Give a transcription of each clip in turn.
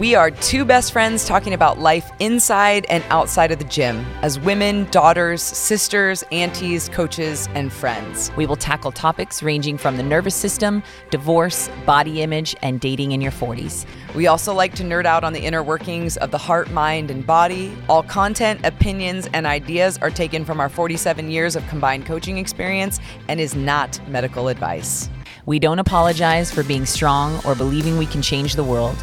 We are two best friends talking about life inside and outside of the gym as women, daughters, sisters, aunties, coaches, and friends. We will tackle topics ranging from the nervous system, divorce, body image, and dating in your 40s. We also like to nerd out on the inner workings of the heart, mind, and body. All content, opinions, and ideas are taken from our 47 years of combined coaching experience and is not medical advice. We don't apologize for being strong or believing we can change the world.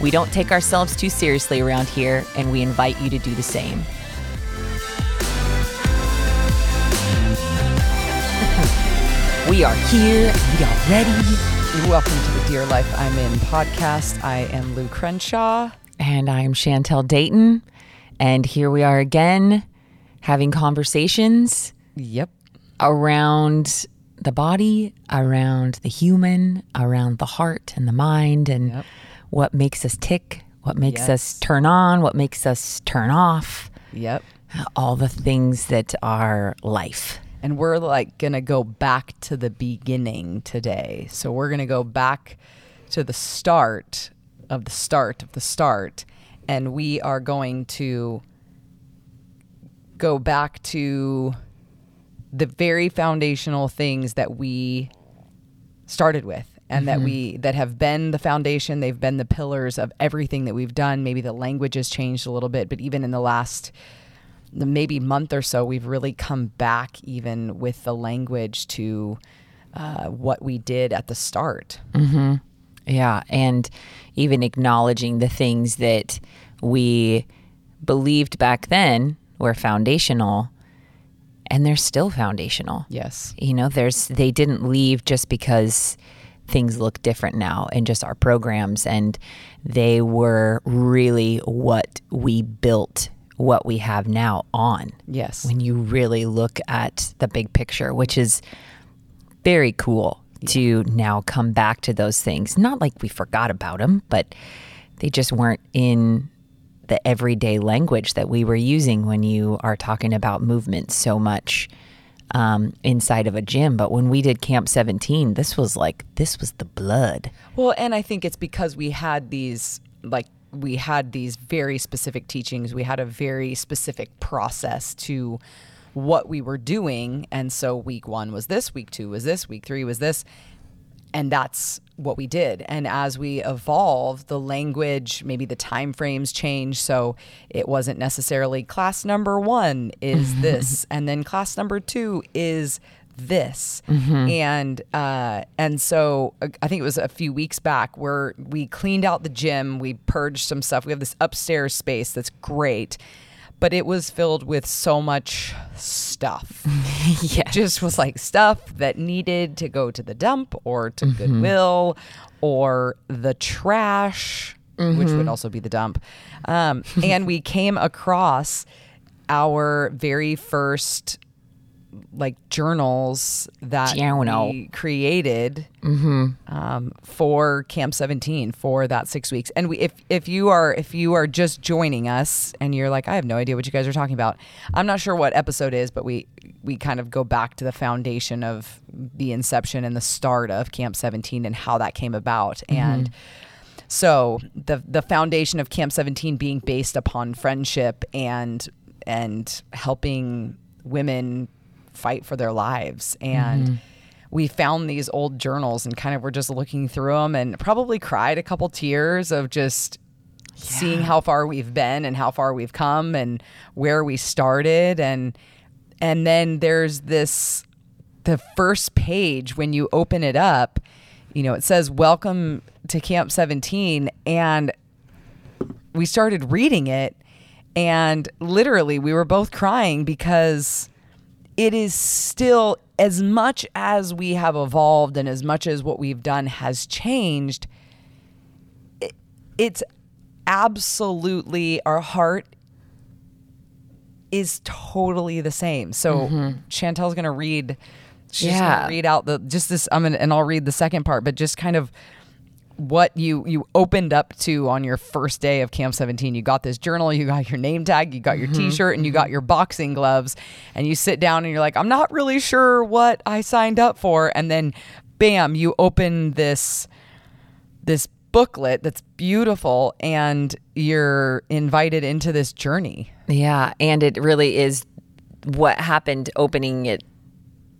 We don't take ourselves too seriously around here, and we invite you to do the same. we are here, and we are ready. Welcome to the Dear Life I'm In podcast. I am Lu Crenshaw. And I'm Shantell Dayton. And here we are again having conversations Yep. around the body, around the human, around the heart and the mind, and Yep. what makes us tick, what makes Yes. us turn on, what makes us turn off, Yep. all the things that are life. And we're like going to go back to the beginning today. So we're going to go back to the start of the start of the start. And we are going to go back to the very foundational things that we started with and that we that have been the foundation. They've been the pillars of everything that we've done. Maybe the language has changed a little bit but even in the last maybe month or so we've really come back even with the language to uh, what we did at the start. Yeah. And even acknowledging the things that we believed back then were foundational, and they're still foundational. yes. You know there's they didn't leave just because things look different now and just our programs and they were really what we built what we have now on. Yes. When you really look at the big picture which is very cool to now come back to those things. Not like we forgot about them but they just weren't in the everyday language that we were using when you are talking about movement so much um, inside of a gym. But when we did Camp 17, this was like, this was the blood. Well, and I think it's because we had these like we had these very specific teachings. We had a very specific process to what we were doing, and so week 1 was this, week 2 was this, week 3 was this. And that's what we did. And as we evolved, the language, maybe the time frames changed. So it wasn't necessarily class number one is this, and then class number two is this. And uh and so uh, i think it was a few weeks back where we cleaned out the gym. We purged some stuff. We have this upstairs space that's great but it was filled with so much stuff. Yeah. just was like stuff that needed to go to the dump or to goodwill or the trash which would also be the dump. Um, and we came across our very first like journals that Journal. we created um, for Camp 17 for that six weeks. And we, if if you are if you are just joining us and you're like, I have no idea what you guys are talking about. I'm not sure what episode is, but we we kind of go back to the foundation of the inception and the start of Camp 17 and how that came about. And so the the foundation of Camp 17 being based upon friendship and and helping women fight for their lives. And mm-hmm. we found these old journals and kind of were just looking through them and probably cried a couple tears of just seeing how far we've been and how far we've come and where we started. And and then there's this the first page when you open it up you know it says welcome to camp 17 and we started reading it and literally we were both crying because it is still as much as we have evolved and as much as what we've done has changed it, it's absolutely our heart is totally the same so mm-hmm. shantell's gonna read she's Yeah. gonna read out the just this i'm gonna and i'll read the second part but just kind of what you you opened up to on your first day of camp 17 you got this journal you got your name tag you got your mm-hmm. t-shirt and you got mm-hmm. your boxing gloves and you sit down and you're like i'm not really sure what i signed up for. And then bam you open this this booklet that's beautiful and you're invited into this journey. Yeah, and it really is what happened opening it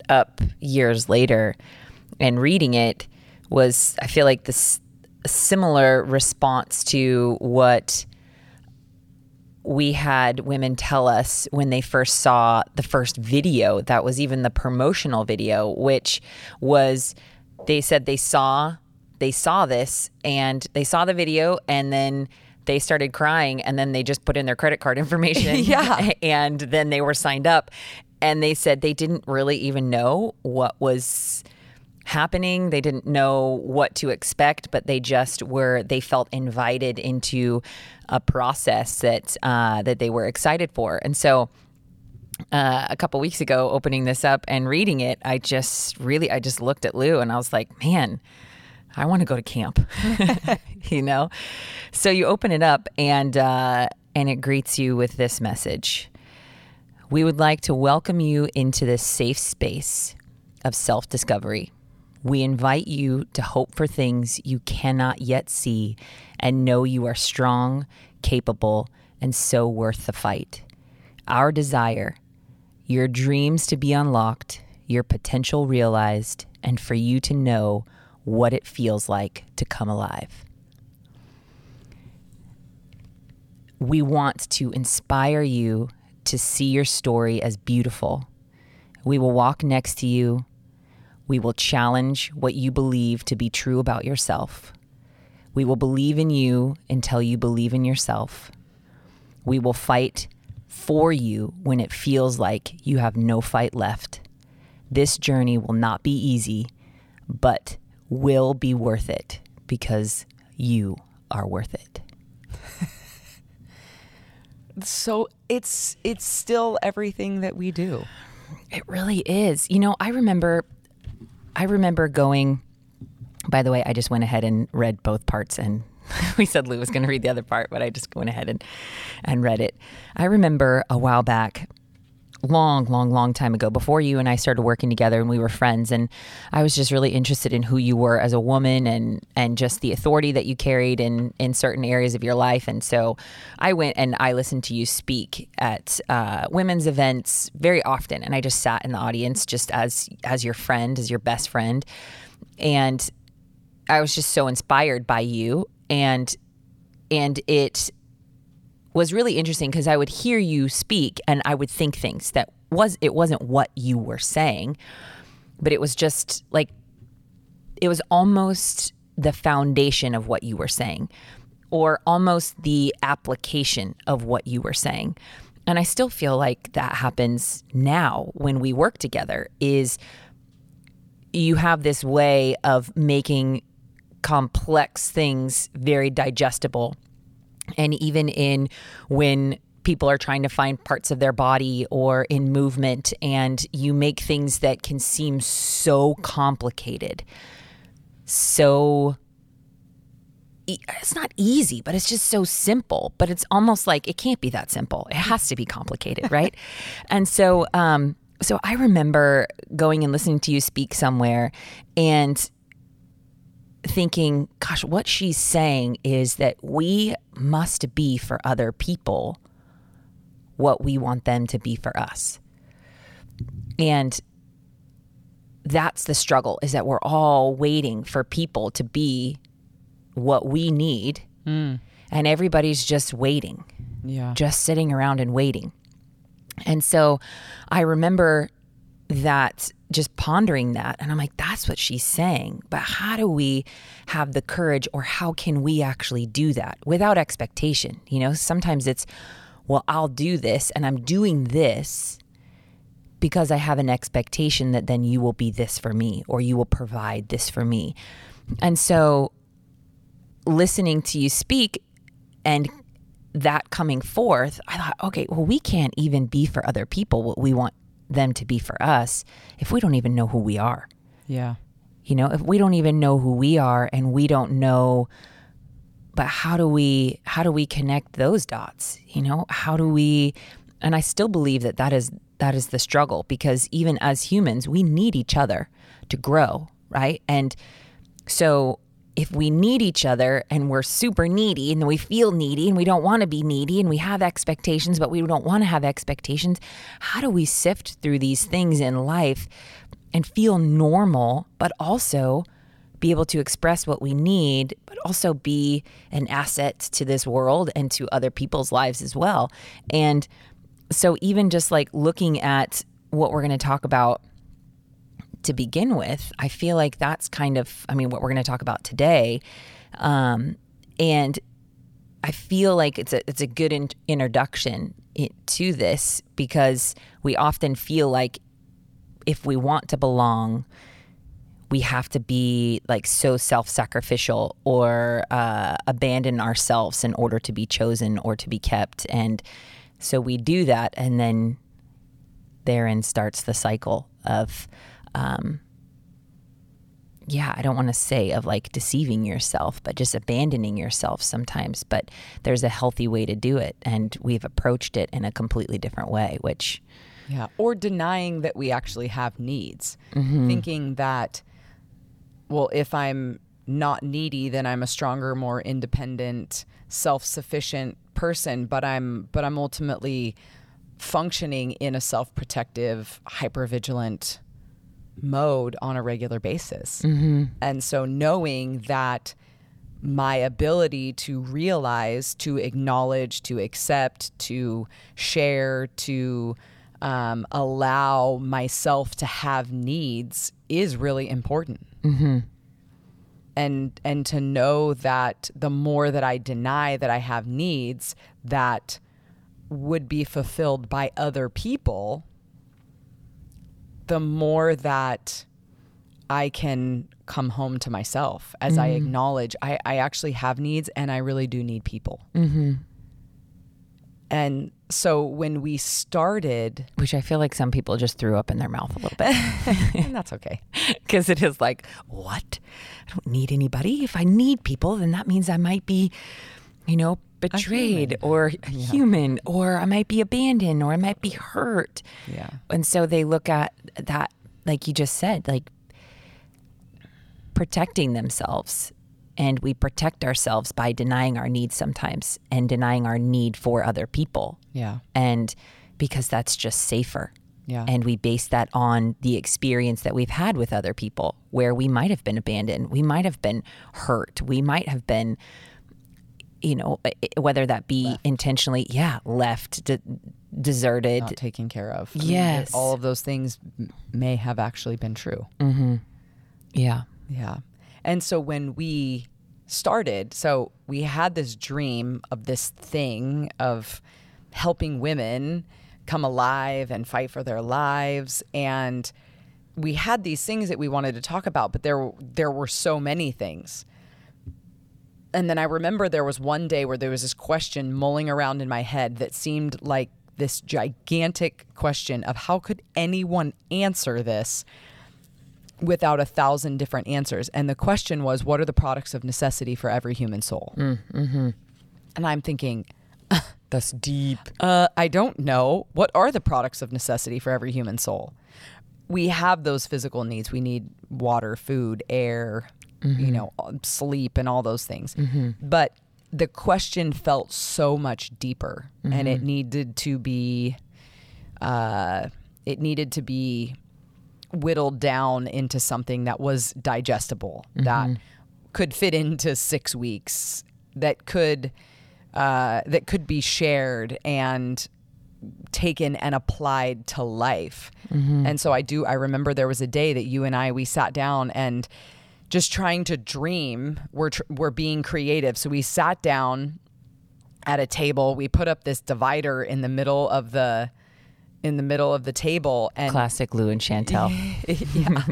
up years later and reading it was I feel like this similar response to what we had women tell us when they first saw the first video that was even the promotional video which was they said they saw they saw this and they saw the video and then they started crying and then they just put in their credit card information Yeah. and then they were signed up and they said they didn't really even know what was happening. They didn't know what to expect but they just were they felt invited into a process that uh, that they were excited for. And so uh, a couple weeks ago opening this up and reading it i just really i just looked at lu and i was like man i want to go to camp. You know? So you open it up and uh, and it greets you with this message. We would like to welcome you into this safe space of self-discovery we invite you to hope for things you cannot yet see and know you are strong capable and so worth the fight our desire your dreams to be unlocked, your potential realized, and for you to know what it feels like to come alive. We want to inspire you to see your story as beautiful. We will walk next to you. We will challenge what you believe to be true about yourself. We will believe in you until you believe in yourself. We will fight for you when it feels like you have no fight left. This journey will not be easy, but will be worth it because you are worth it. So it's it's still everything that we do. It really is. You know, I remember I remember going by the way, I just went ahead and read both parts and we said Lu was going to read the other part, but I just went ahead and and read it. I remember a while back long long long time ago before you and I started working together and we were friends. And I was just really interested in who you were as a woman and and just the authority that you carried in in certain areas of your life. And so I went and I listened to you speak at uh, women's events very often. And I just sat in the audience just as as your friend as your best friend. And I was just so inspired by you. And and it was really interesting because I would hear you speak and I would think things that was it wasn't what you were saying, but it was just like it was almost the foundation of what you were saying or almost the application of what you were saying. And I still feel like that happens now when we work together is you have this way of making complex things very digestible and even in when people are trying to find parts of their body or in movement and you make things that can seem so complicated so it's not easy but it's just so simple. But it's almost like it can't be that simple. It has to be complicated right? And so um so i remember going and listening to you speak somewhere and thinking, gosh, what she's saying is that we must be for other people what we want them to be for us. And that's the struggle is that we're all waiting for people to be what we need. Hmm. And everybody's just waiting, Yeah. just sitting around and waiting. And so I remember that just pondering that. And I'm like that's what she's saying. But how do we have the courage or how can we actually do that without expectation? You know sometimes it's well I'll do this and I'm doing this because I have an expectation that then you will be this for me or you will provide this for me. And so listening to you speak and that coming forth I thought okay well we can't even be for other people what we want them to be for us if we don't even know who we are. Yeah. You know, if we don't even know who we are and we don't know but how do we how do we connect those dots? You know, how do we and I still believe that that is that is the struggle because even as humans, we need each other to grow, right? And so if we need each other and we're super needy and we feel needy and we don't want to be needy and we have expectations, but we don't want to have expectations, how do we sift through these things in life and feel normal, but also be able to express what we need, but also be an asset to this world and to other people's lives as well? And so, even just like looking at what we're going to talk about to begin with, I feel like that's kind of, I mean, what we're going to talk about today. Um, and I feel like it's a it's a good in- introduction to this because we often feel like if we want to belong, we have to be like so self-sacrificial or uh, abandon ourselves in order to be chosen or to be kept, and so we do that, and then therein starts the cycle of um, yeah, I don't want to say of like deceiving yourself, but just abandoning yourself sometimes. But there's a healthy way to do it. And we've approached it in a completely different way, which. Yeah. Or denying that we actually have needs, mm-hmm. thinking that, well, if I'm not needy, then I'm a stronger, more independent, self sufficient person. But I'm, but I'm ultimately functioning in a self protective, hyper vigilant mode on a regular basis. Mm-hmm. And so knowing that my ability to realize, to acknowledge, to accept, to share, to um, allow myself to have needs is really important. Mm-hmm. And and to know that the more that I deny that I have needs that would be fulfilled by other people, the more that I can come home to myself as mm-hmm. I acknowledge I, I actually have needs and I really do need people. Mm-hmm. And so when we started, which I feel like some people just threw up in their mouth a little bit, and that's okay. Because it is like, what? I don't need anybody. If I need people, then that means I might be, you know, betrayed or yeah. human or I might be abandoned or I might be hurt. Yeah. And so they look at that like you just said, like protecting themselves. And we protect ourselves by denying our needs sometimes and denying our need for other people. Yeah. And because that's just safer. Yeah. And we base that on the experience that we've had with other people where we might have been abandoned, we might have been hurt, we might have been you know, whether that be left. intentionally, yeah, left, de- deserted, not taken care of. Yes, all of those things may have actually been true. Mm-hmm. Yeah, yeah. And so when we started, so we had this dream of this thing of helping women come alive and fight for their lives and we had these things that we wanted to talk about but there there were so many things and then I remember there was one day where there was this question mulling around in my head that seemed like this gigantic question of how could anyone answer this without a thousand different answers. And the question was, what are the products of necessity for every human soul? Mm, mm-hmm. And I'm thinking, that's deep. Uh, I don't know. What are the products of necessity for every human soul? We have those physical needs. We need water, food, air, mm-hmm. you know, sleep and all those things. Mm-hmm. But the question felt so much deeper mm-hmm. and it needed to be uh, it needed to be whittled down into something that was digestible that mm-hmm. could fit into six weeks that could uh, that could be shared and taken and applied to life mm-hmm. and so i do i remember there was a day that you and i we sat down and just trying to dream. We're tr- we're being creative. So we sat down at a table. We put up this divider in the middle of the in the middle of the table and classic Lu and Shantell. yeah.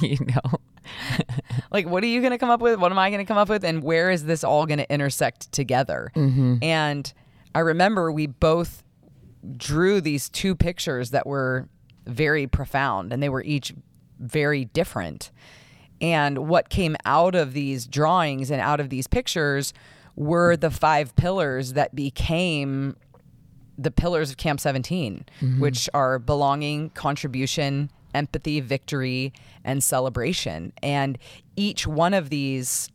you know. like what are you going to come up with? What am I going to come up with and where is this all going to intersect together? Mm-hmm. And I remember we both drew these two pictures that were very profound and they were each very different. And what came out of these drawings and out of these pictures were the five pillars that became the pillars of Camp 17, mm-hmm. which are belonging, contribution, empathy, victory, and celebration. And each one of these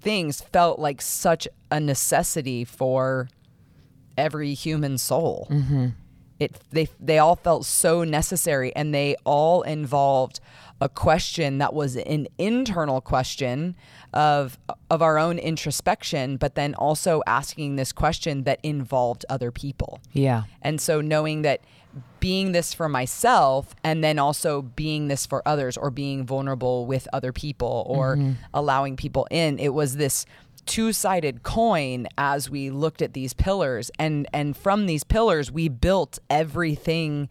things felt like such a necessity for every human soul. It they they all felt so necessary, and they all involved a question that was an internal question of of our own introspection, but then also asking this question that involved other people. Yeah. And so knowing that being this for myself and then also being this for others or being vulnerable with other people or mm-hmm. allowing people in, it was this two-sided coin as we looked at these pillars and and from these pillars we built everything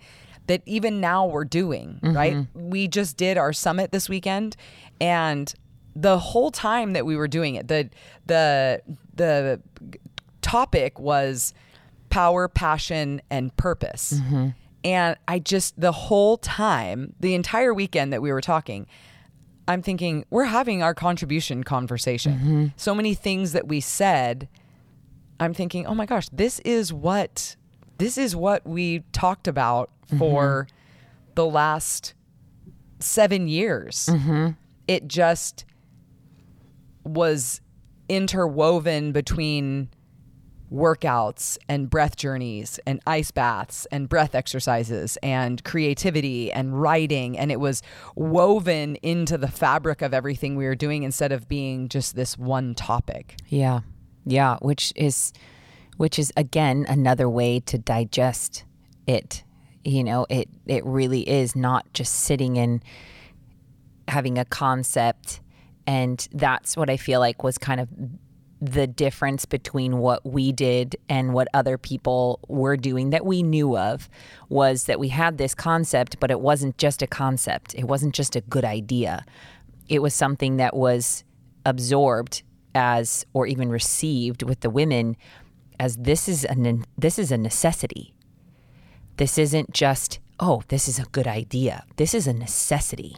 that even now we're doing, right? Mm-hmm. We just did our summit this weekend and the whole time that we were doing it, the the the topic was power, passion, and purpose. Mm-hmm. And I just, the whole time, the entire weekend that we were talking, I'm thinking, we're having our contribution conversation. Mm-hmm. So many things that we said, I'm thinking, oh my gosh, this is what, this is what we talked about for mm-hmm. the last seven years. Mm-hmm. It just was interwoven between workouts and breath journeys and ice baths and breath exercises and creativity and writing and it was woven into the fabric of everything we were doing instead of being just this one topic. Yeah. Yeah, which is which is again another way to digest it. You know, it it really is not just sitting and having a concept and that's what I feel like was kind of the difference between what we did and what other people were doing that we knew of was that we had this concept, but it wasn't just a concept. It wasn't just a good idea. It was something that was absorbed as or even received with the women as this is a this is a necessity. This isn't just oh, this is a good idea. This is a necessity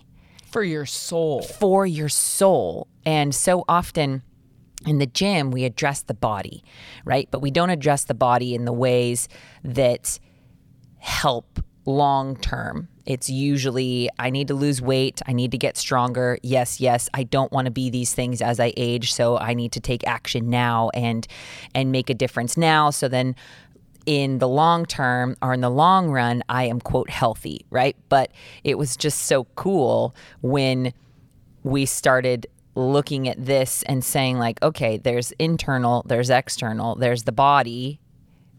For your soul. for your soul. And so often in the gym, we address the body, right? But we don't address the body in the ways that help long term. It's usually, I need to lose weight. I need to get stronger. Yes, yes. I don't want to be these things as I age. So I need to take action now and, and make a difference now. So then in the long term or in the long run, I am quote healthy, right? But it was just so cool when we started looking at this and saying like okay there's internal there's external there's the body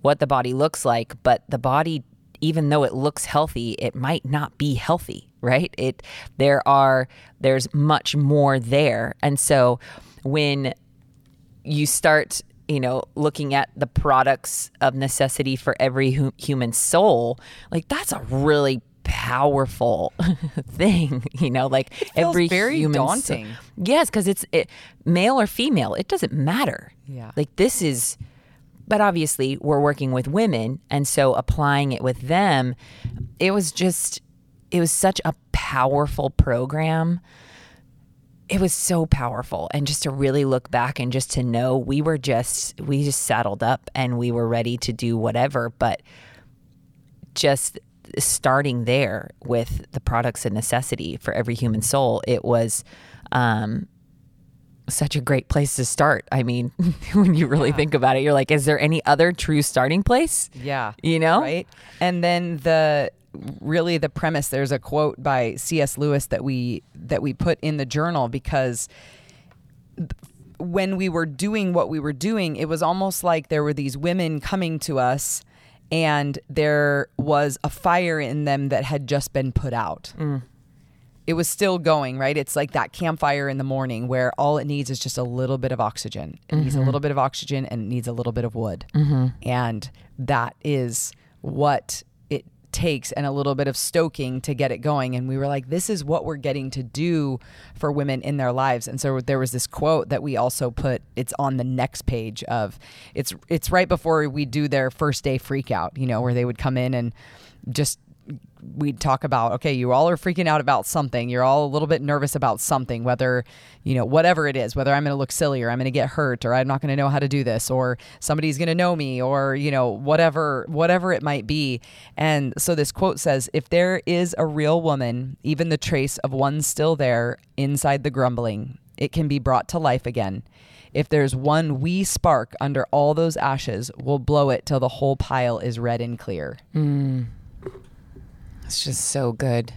what the body looks like but the body even though it looks healthy it might not be healthy right it there are there's much more there and so when you start you know looking at the products of necessity for every hu- human soul like that's a really powerful thing you know like every very human daunting. yes because it's it, male or female it doesn't matter Yeah. like this is but obviously we're working with women and so applying it with them it was just it was such a powerful program it was so powerful and just to really look back and just to know we were just we just saddled up and we were ready to do whatever but just starting there with the products of necessity for every human soul it was um such a great place to start i mean when you really think about it you're like is there any other true starting place Yeah. You know? Right. And then the really the premise there's a quote by C.S. Lewis that we that we put in the journal because when we were doing what we were doing, it was almost like there were these women coming to us and there was a fire in them that had just been put out. Mm. It was still going, right? It's like that campfire in the morning where all it needs is just a little bit of oxygen. It needs a mm-hmm. little bit of oxygen and it needs a little bit of wood. Mm-hmm. And that is what takes and a little bit of stoking to get it going. And we were like, this is what we're getting to do for women in their lives. And so there was this quote that we also put, it's on the next page of it's it's right before we do their first day freak out, you know, where they would come in and just we'd talk about okay you all are freaking out about something. You're all a little bit nervous about something whether you know whatever it is whether i'm going to look silly or i'm going to get hurt or i'm not going to know how to do this or somebody's going to know me or you know whatever whatever it might be. And so this quote says if there is a real woman even the trace of one still there inside the grumbling it can be brought to life again. If there's one wee spark under all those ashes, we'll blow it till the whole pile is red and clear. Hmm. It's just so good.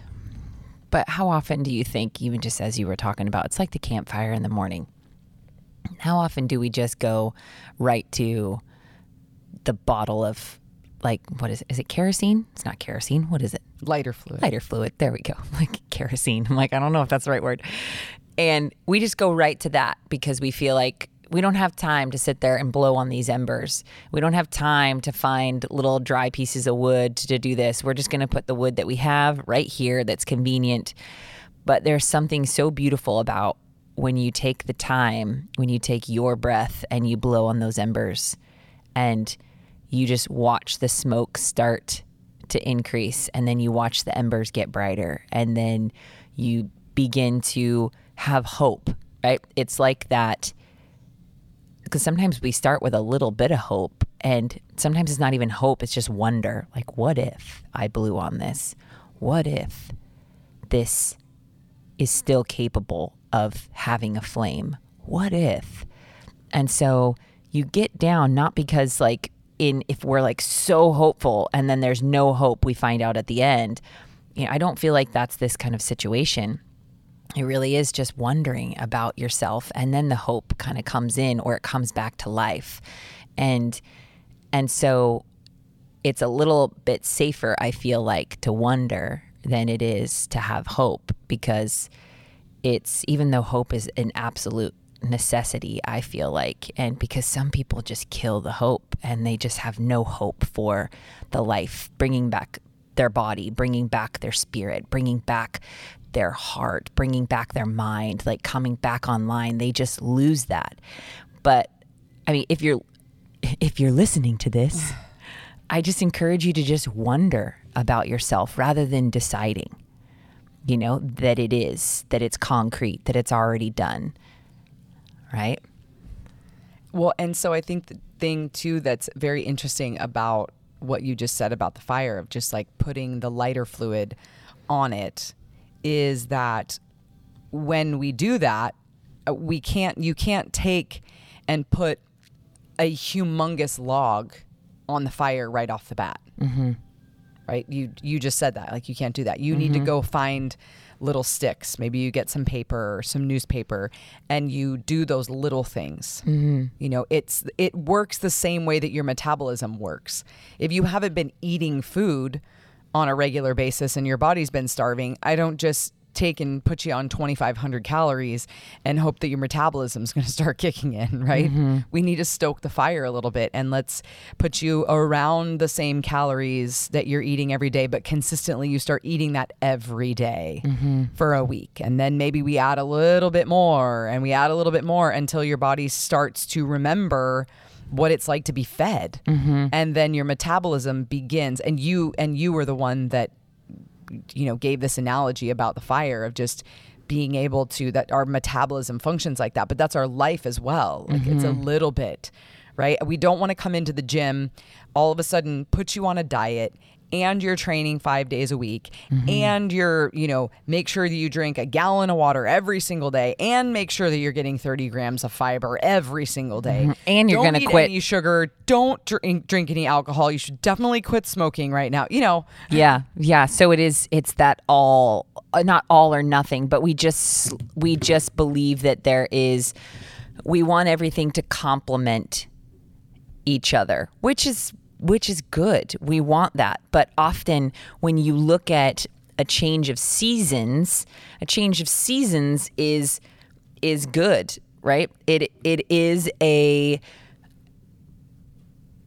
But how often do you think, even just as you were talking about, it's like the campfire in the morning? How often do we just go right to the bottle of, like, what is it? Is it kerosene? It's not kerosene. What is it? Lighter fluid. lighter fluid. There we go. Like kerosene. I'm like, I don't know if that's the right word. And we just go right to that because we feel like we don't have time to sit there and blow on these embers. We don't have time to find little dry pieces of wood to do this. We're just going to put the wood that we have right here that's convenient. But there's something so beautiful about when you take the time, when you take your breath and you blow on those embers and you just watch the smoke start to increase and then you watch the embers get brighter and then you begin to have hope, right? It's like that because sometimes we start with a little bit of hope and sometimes it's not even hope, it's just wonder. Like, what if I blew on this? What if this is still capable of having a flame? What if? And so you get down not because like in if we're like so hopeful and then there's no hope we find out at the end. You know, I don't feel like that's this kind of situation. It really is just wondering about yourself and then the hope kind of comes in or it comes back to life. And and so it's a little bit safer I feel like to wonder than it is to have hope because it's even though hope is an absolute necessity, I feel like, and because some people just kill the hope and they just have no hope for the life, bringing back their body, bringing back their spirit, bringing back their heart, bringing back their mind, like coming back online. They just lose that. But I mean, if you're if you're listening to this, I just encourage you to just wonder about yourself rather than deciding you know, that it is, that it's concrete, that it's already done. Right? Well, and so I think the thing too that's very interesting about what you just said about the fire of just like putting the lighter fluid on it is that when we do that, uh, we can't, you can't take and put a humongous log on the fire right off the bat. Mm-hmm. Right? You you just said that like you can't do that. You need to go find little sticks. Maybe you get some paper or some newspaper, and you do those little things. You know, it's it works the same way that your metabolism works. If you haven't been eating food on a regular basis and your body's been starving, I don't just take and put you on 2500 calories and hope that your metabolism is going to start kicking in right? Mm-hmm. We need to stoke the fire a little bit and let's put you around the same calories that you're eating every day but consistently you start eating that every day mm-hmm. for a week. And then maybe we add a little bit more and we add a little bit more until your body starts to remember what it's like to be fed. Mm-hmm. And then your metabolism begins and you and you were the one that you know gave this analogy about the fire of just being able to that our metabolism functions like that but that's our life as well. Like it's a mm-hmm. little bit right? We don't want to come into the gym all of a sudden put you on a diet and you're training five days a week and you're you know make sure that you drink a gallon of water every single day and make sure that you're getting 30 grams of fiber every single day And you're gonna quit- any sugar don't drink, drink any alcohol you should definitely quit smoking right now you know Yeah, yeah. So it is. It's that all, uh, not all or nothing, but we just we just believe that there is. We want everything to complement each other, which is which is good. We want that, but often when you look at a change of seasons, a change of seasons is is good, right? It it is a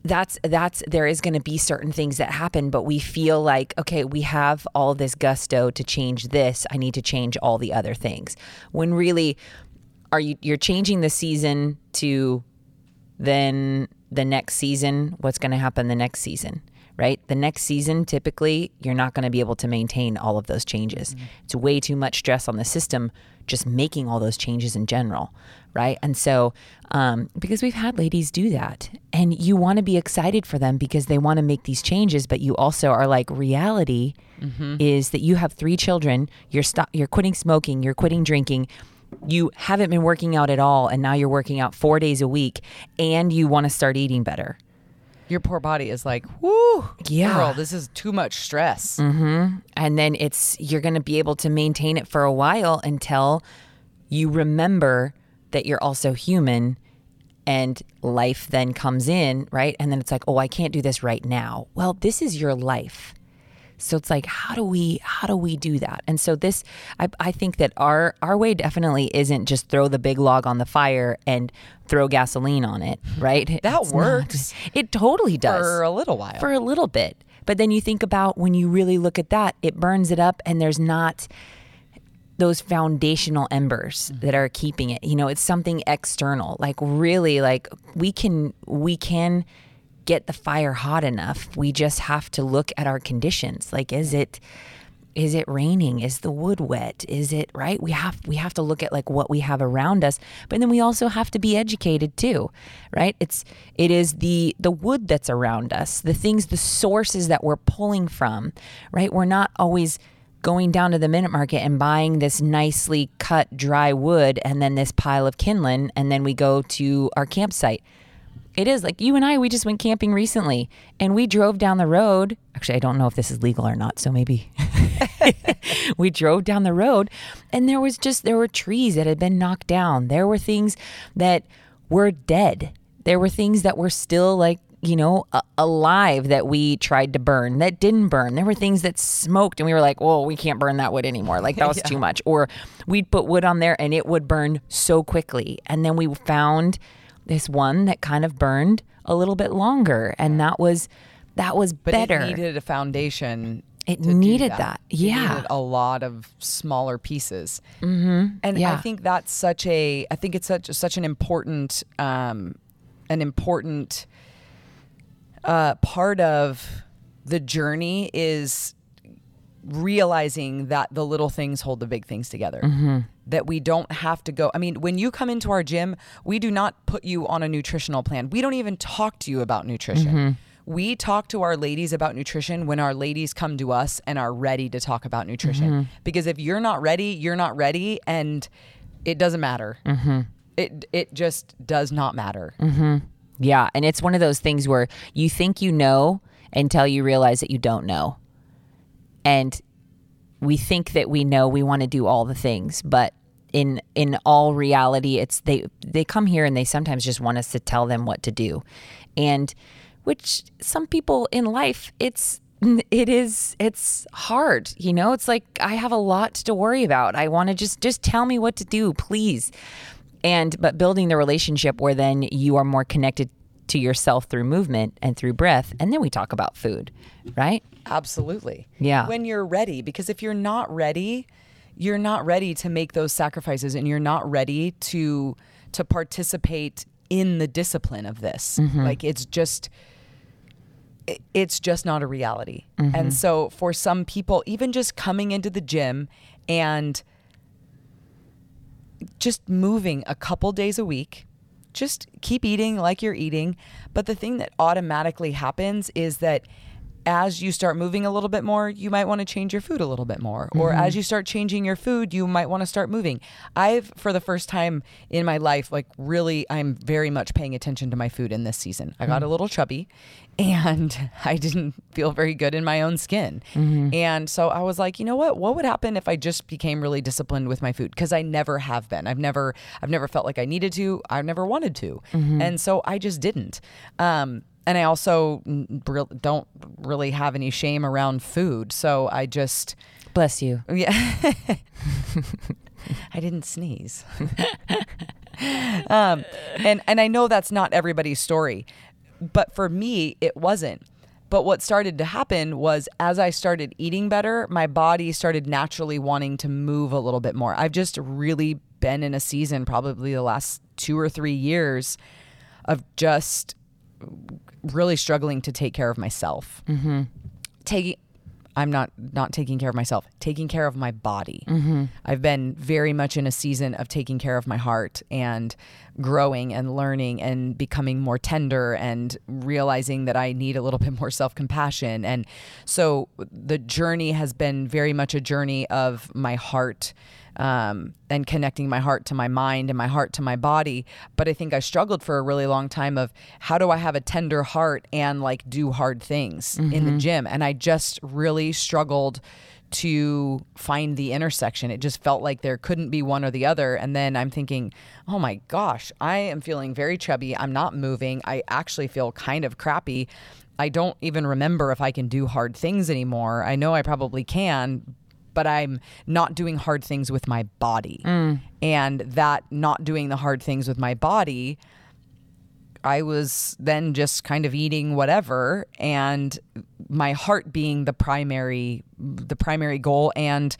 that's that's there is going to be certain things that happen but we feel like okay we have all this gusto to change this i need to change all the other things when really are you you're changing the season to then the next season what's going to happen the next season right? The next season typically you're not going to be able to maintain all of those changes. It's way too much stress on the system just making all those changes in general right? And so um, because we've had ladies do that and you want to be excited for them because they want to make these changes but you also are like reality is that you have three children you're stop you're quitting smoking you're quitting drinking you haven't been working out at all and now you're working out four days a week and you want to start eating better. Your poor body is like, whoo, Yeah. girl, this is too much stress. Mm-hmm. And then it's, you're going to be able to maintain it for a while until you remember that you're also human and life then comes in, right? And then it's like, oh, I can't do this right now. Well, this is your life. So it's like, how do we how do we do that? And so this, I, I think that our our way definitely isn't just throw the big log on the fire and throw gasoline on it, right? That It's not. works. It totally does For a little while. for a little bit. But then you think about when you really look at that, it burns it up, and there's not those foundational embers mm-hmm. that are keeping it. You know, it's something external. Like really, like we can we can get the fire hot enough. We just have to look at our conditions. Like, is it is it raining? Is the wood wet? Is it right? We have we have to look at like what we have around us but then we also have to be educated too right? It's it is the the wood that's around us the things the sources that we're pulling from right? We're not always going down to the minute market and buying this nicely cut dry wood and then this pile of kindling and then we go to our campsite it is like you and I, we just went camping recently and we drove down the road. Actually, I don't know if this is legal or not, so maybe we drove down the road and there was just, there were trees that had been knocked down. There were things that were dead. There were things that were still like, you know, a- alive that we tried to burn that didn't burn. There were things that smoked and we were like, well, we can't burn that wood anymore. Like that was too much. Or we'd put wood on there and it would burn so quickly. And then we found this one that kind of burned a little bit longer and that was that was but better it needed a foundation. It needed that. It Yeah. needed a lot of smaller pieces. Mm-hmm. And I think that's such a. I think it's such such an important, um, an important uh, part of the journey is realizing that the little things hold the big things together. That we don't have to go. I mean, when you come into our gym, we do not put you on a nutritional plan. We don't even talk to you about nutrition. Mm-hmm. We talk to our ladies about nutrition when our ladies come to us and are ready to talk about nutrition. Mm-hmm. Because if you're not ready, you're not ready, and it doesn't matter. Mm-hmm. It it just does not matter. Yeah, and it's one of those things where you think you know until you realize that you don't know. And we think that we know we want to do all the things, but in in all reality it's they they come here and they sometimes just want us to tell them what to do. And which some people in life it's it is it's hard you know? It's like i have a lot to worry about. I want to just just tell me what to do please. And but building the relationship where then you are more connected to yourself through movement and through breath and then we talk about food right Absolutely. Yeah. When you're ready, because if you're not ready, you're not ready to make those sacrifices and you're not ready to to participate in the discipline of this. Mm-hmm. Like it's just it's just not a reality. Mm-hmm. And so for some people, even just coming into the gym and just moving a couple days a week, just keep eating like you're eating. But the thing that automatically happens is that as you start moving a little bit more, you might want to change your food a little bit more. Or mm-hmm. as you start changing your food, you might want to start moving. I've, for the first time in my life, like really, I'm very much paying attention to my food in this season. I got a mm. little chubby and I didn't feel very good in my own skin. Mm-hmm. And so I was like, you know what? What would happen if I just became really disciplined with my food? Because I never have been. I've never, I've never felt like I needed to. I've never wanted to. Mm-hmm. And so I just didn't. Um, and I also don't really have any shame around food. So I just, bless you yeah, I didn't sneeze. um, and and I know that's not everybody's story, but for me it wasn't. But what started to happen was as I started eating better, my body started naturally wanting to move a little bit more. I've just really been in a season, probably the last two or three years, of just really struggling to take care of myself. Mm-hmm. Taking, I'm not not taking care of myself. Taking care of my body. Mm-hmm. I've been very much in a season of taking care of my heart and growing and learning and becoming more tender and realizing that I need a little bit more self compassion. And so the journey has been very much a journey of my heart um, and connecting my heart to my mind and my heart to my body. But I think I struggled for a really long time of how do I have a tender heart and like do hard things in the gym. And I just really struggled to find the intersection. It just felt like there couldn't be one or the other. And then I'm thinking, oh my gosh, I am feeling very chubby. I'm not moving. I actually feel kind of crappy. I don't even remember if I can do hard things anymore. I know I probably can, but I'm not doing hard things with my body. And that not doing the hard things with my body, I was then just kind of eating whatever and my heart being the primary the primary goal and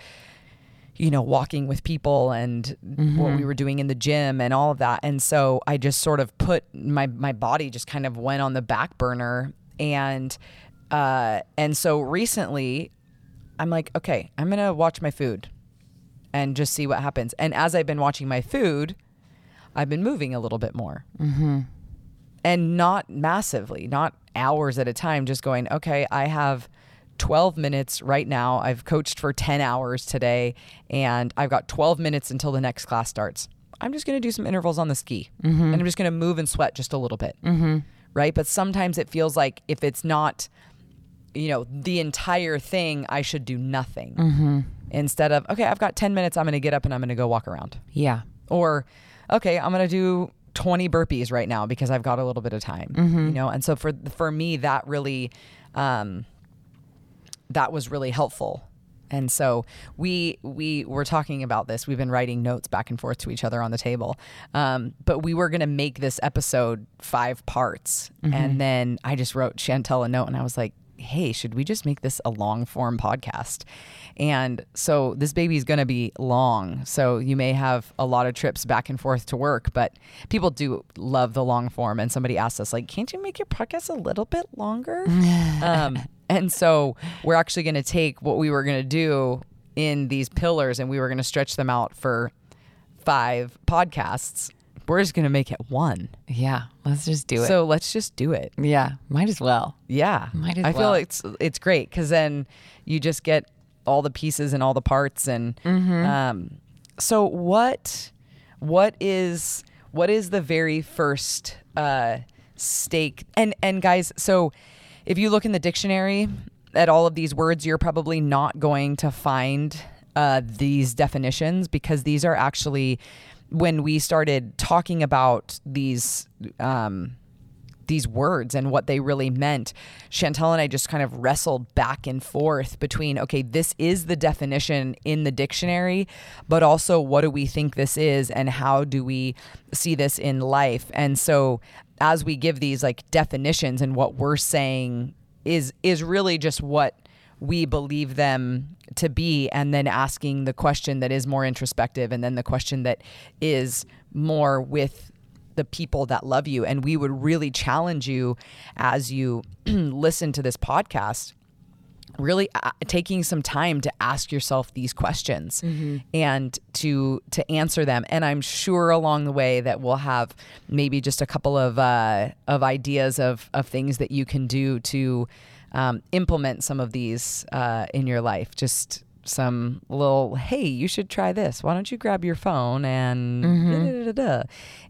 you know walking with people and what we were doing in the gym and all of that. And so I just sort of put my my body just kind of went on the back burner and uh and so recently I'm like okay I'm to watch my food and just see what happens and as I've been watching my food I've been moving a little bit more mm-hmm. and not massively, not hours at a time, just going, okay, I have 12 minutes right now. I've coached for 10 hours today, and I've got 12 minutes until the next class starts. I'm just going to do some intervals on the ski, mm-hmm. and I'm just going to move and sweat just a little bit. Mm-hmm. Right. But sometimes it feels like if it's not, you know, the entire thing, I should do nothing. Instead of, okay, I've got 10 minutes. I'm going to get up and I'm going to go walk around. Yeah. or okay i'm going to do 20 burpees right now because i've got a little bit of time you know? And so for for me that really um that was really helpful. And so we we were talking about this. We've been writing notes back and forth to each other on the table. Um, but we were going to make this episode five parts. And then i just wrote Shantell a note and i was like hey, should we just make this a long form podcast? And so this baby is going to be long. So you may have a lot of trips back and forth to work, but people do love the long form. And somebody asked us, like, can't you make your podcast a little bit longer? um, and so we're actually going to take what we were going to do in these pillars and we were going to stretch them out for five podcasts. We're just going to make it one. Yeah. Let's just do it. So let's just do it. yeah. Might as well. Yeah, Might as I feel well. it's it's great because then you just get all the pieces and all the parts and Mm-hmm. um, so what what is what is the very first uh, stake and and guys so if you look in the dictionary at all of these words you're probably not going to find uh, these definitions because these are actually when we started talking about these um, these words and what they really meant, Shantell and I just kind of wrestled back and forth between, okay, this is the definition in the dictionary, but also what do we think this is and how do we see this in life? And so as we give these like definitions and what we're saying is is really just what we believe them to be and then asking the question that is more introspective and then the question that is more with the people that love you. And we would really challenge you as you listen to this podcast really a- taking some time to ask yourself these questions and to to answer them. And i'm sure along the way that we'll have maybe just a couple of uh, of ideas of of things that you can do to um, implement some of these uh, in your life just some little hey you should try this why don't you grab your phone and da-da-da-da-da,"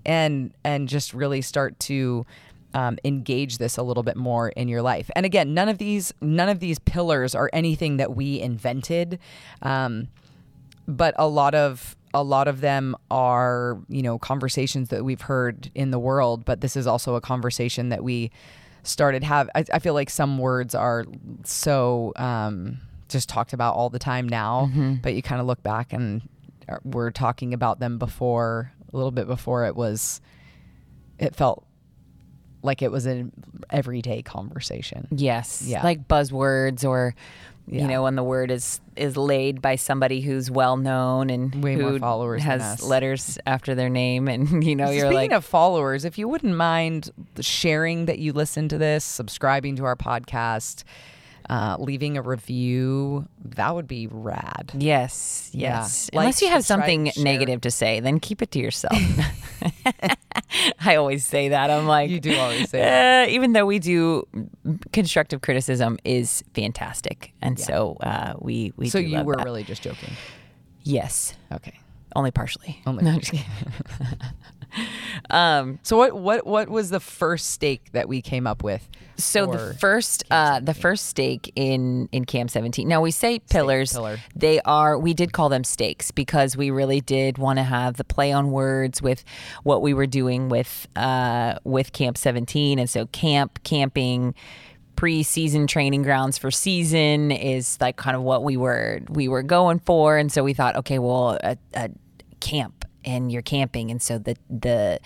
and and just really start to um, engage this a little bit more in your life. And again, none of these none of these pillars are anything that we invented, um, but a lot of a lot of them are you know conversations that we've heard in the world. But this is also a conversation that we started have. I, I feel like some words are so um, just talked about all the time now, but you kind of look back and we're talking about them before a little bit before it was. It felt like it was an everyday conversation. Yes. Yeah. Like buzzwords or Yeah. you know, when the word is is laid by somebody who's well known and Way more who followers than has letters after their name and you know, you're Speaking like of followers, if you wouldn't mind sharing that you listen to this, subscribing to our podcast, uh, leaving a review, that would be rad. Yes, Yeah. yes. Like, Unless you have something negative to say, then keep it to yourself. I always say that. I'm like, You do always say that. "Uh," even though we do constructive criticism is fantastic, and so uh, we we. So you were that. really just joking. Yes, Okay. only partially. Only No, I'm just kidding. um, So what what what was the first stake that we came up with? so the first, uh, the first stake in in Camp 17. Now we say pillars. pillar. They are. We did call them stakes because we really did want to have the play on words with what we were doing with uh, with Camp 17, and so camp camping pre-season training grounds for season is like kind of what we were we were going for and so we thought okay well a, a camp and you're camping and so the the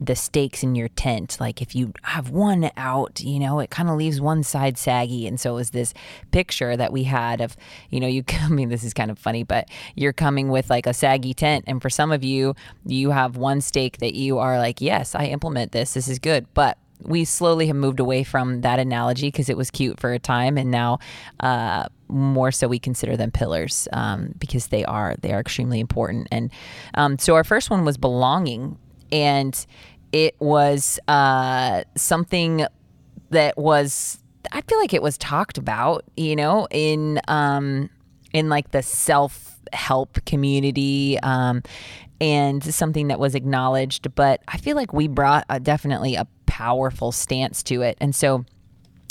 the stakes in your tent like if you have one out you know it kind of leaves one side saggy. And so it was this picture that we had of you know you I mean this is kind of funny but you're coming with like a saggy tent and for some of you you have one stake that you are like yes I implement this. This is good. But we slowly have moved away from that analogy because it was cute for a time, and now uh, more so we consider them pillars um, because they are they are extremely important. And um, so our first one was belonging, and it was uh, something that was I feel like it was talked about, you know, in um, in like the self help community. Um, and something that was acknowledged, but I feel like we brought a, definitely a powerful stance to it. And so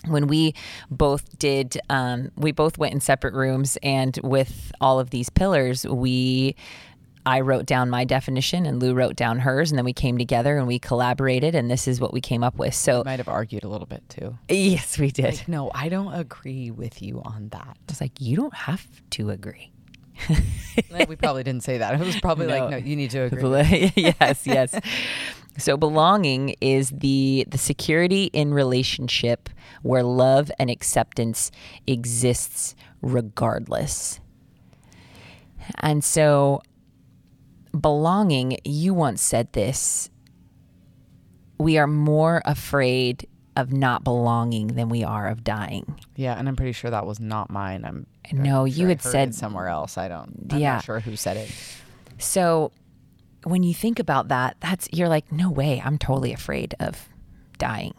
when we both did, um, we both went in separate rooms, and with all of these pillars, we. I wrote down my definition and Lu wrote down hers, and then we came together and we collaborated, and this is what we came up with. So, Might have argued a little bit too. yes, we did. Like, no, I don't agree with you on that. It's like, you don't have to agree. We probably didn't say that. It was probably No. like, no, you need to agree. yes, yes. So belonging is the the security in relationship where love and acceptance exists regardless. And so belonging, you once said this, we are more afraid of not belonging than we are of dying. Yeah, and I'm pretty sure that was not mine. I'm No, you sure I had said- somewhere else. I don't. I'm Yeah. not sure who said it. So when you think about that, that's you're like, no way, I'm totally afraid of dying.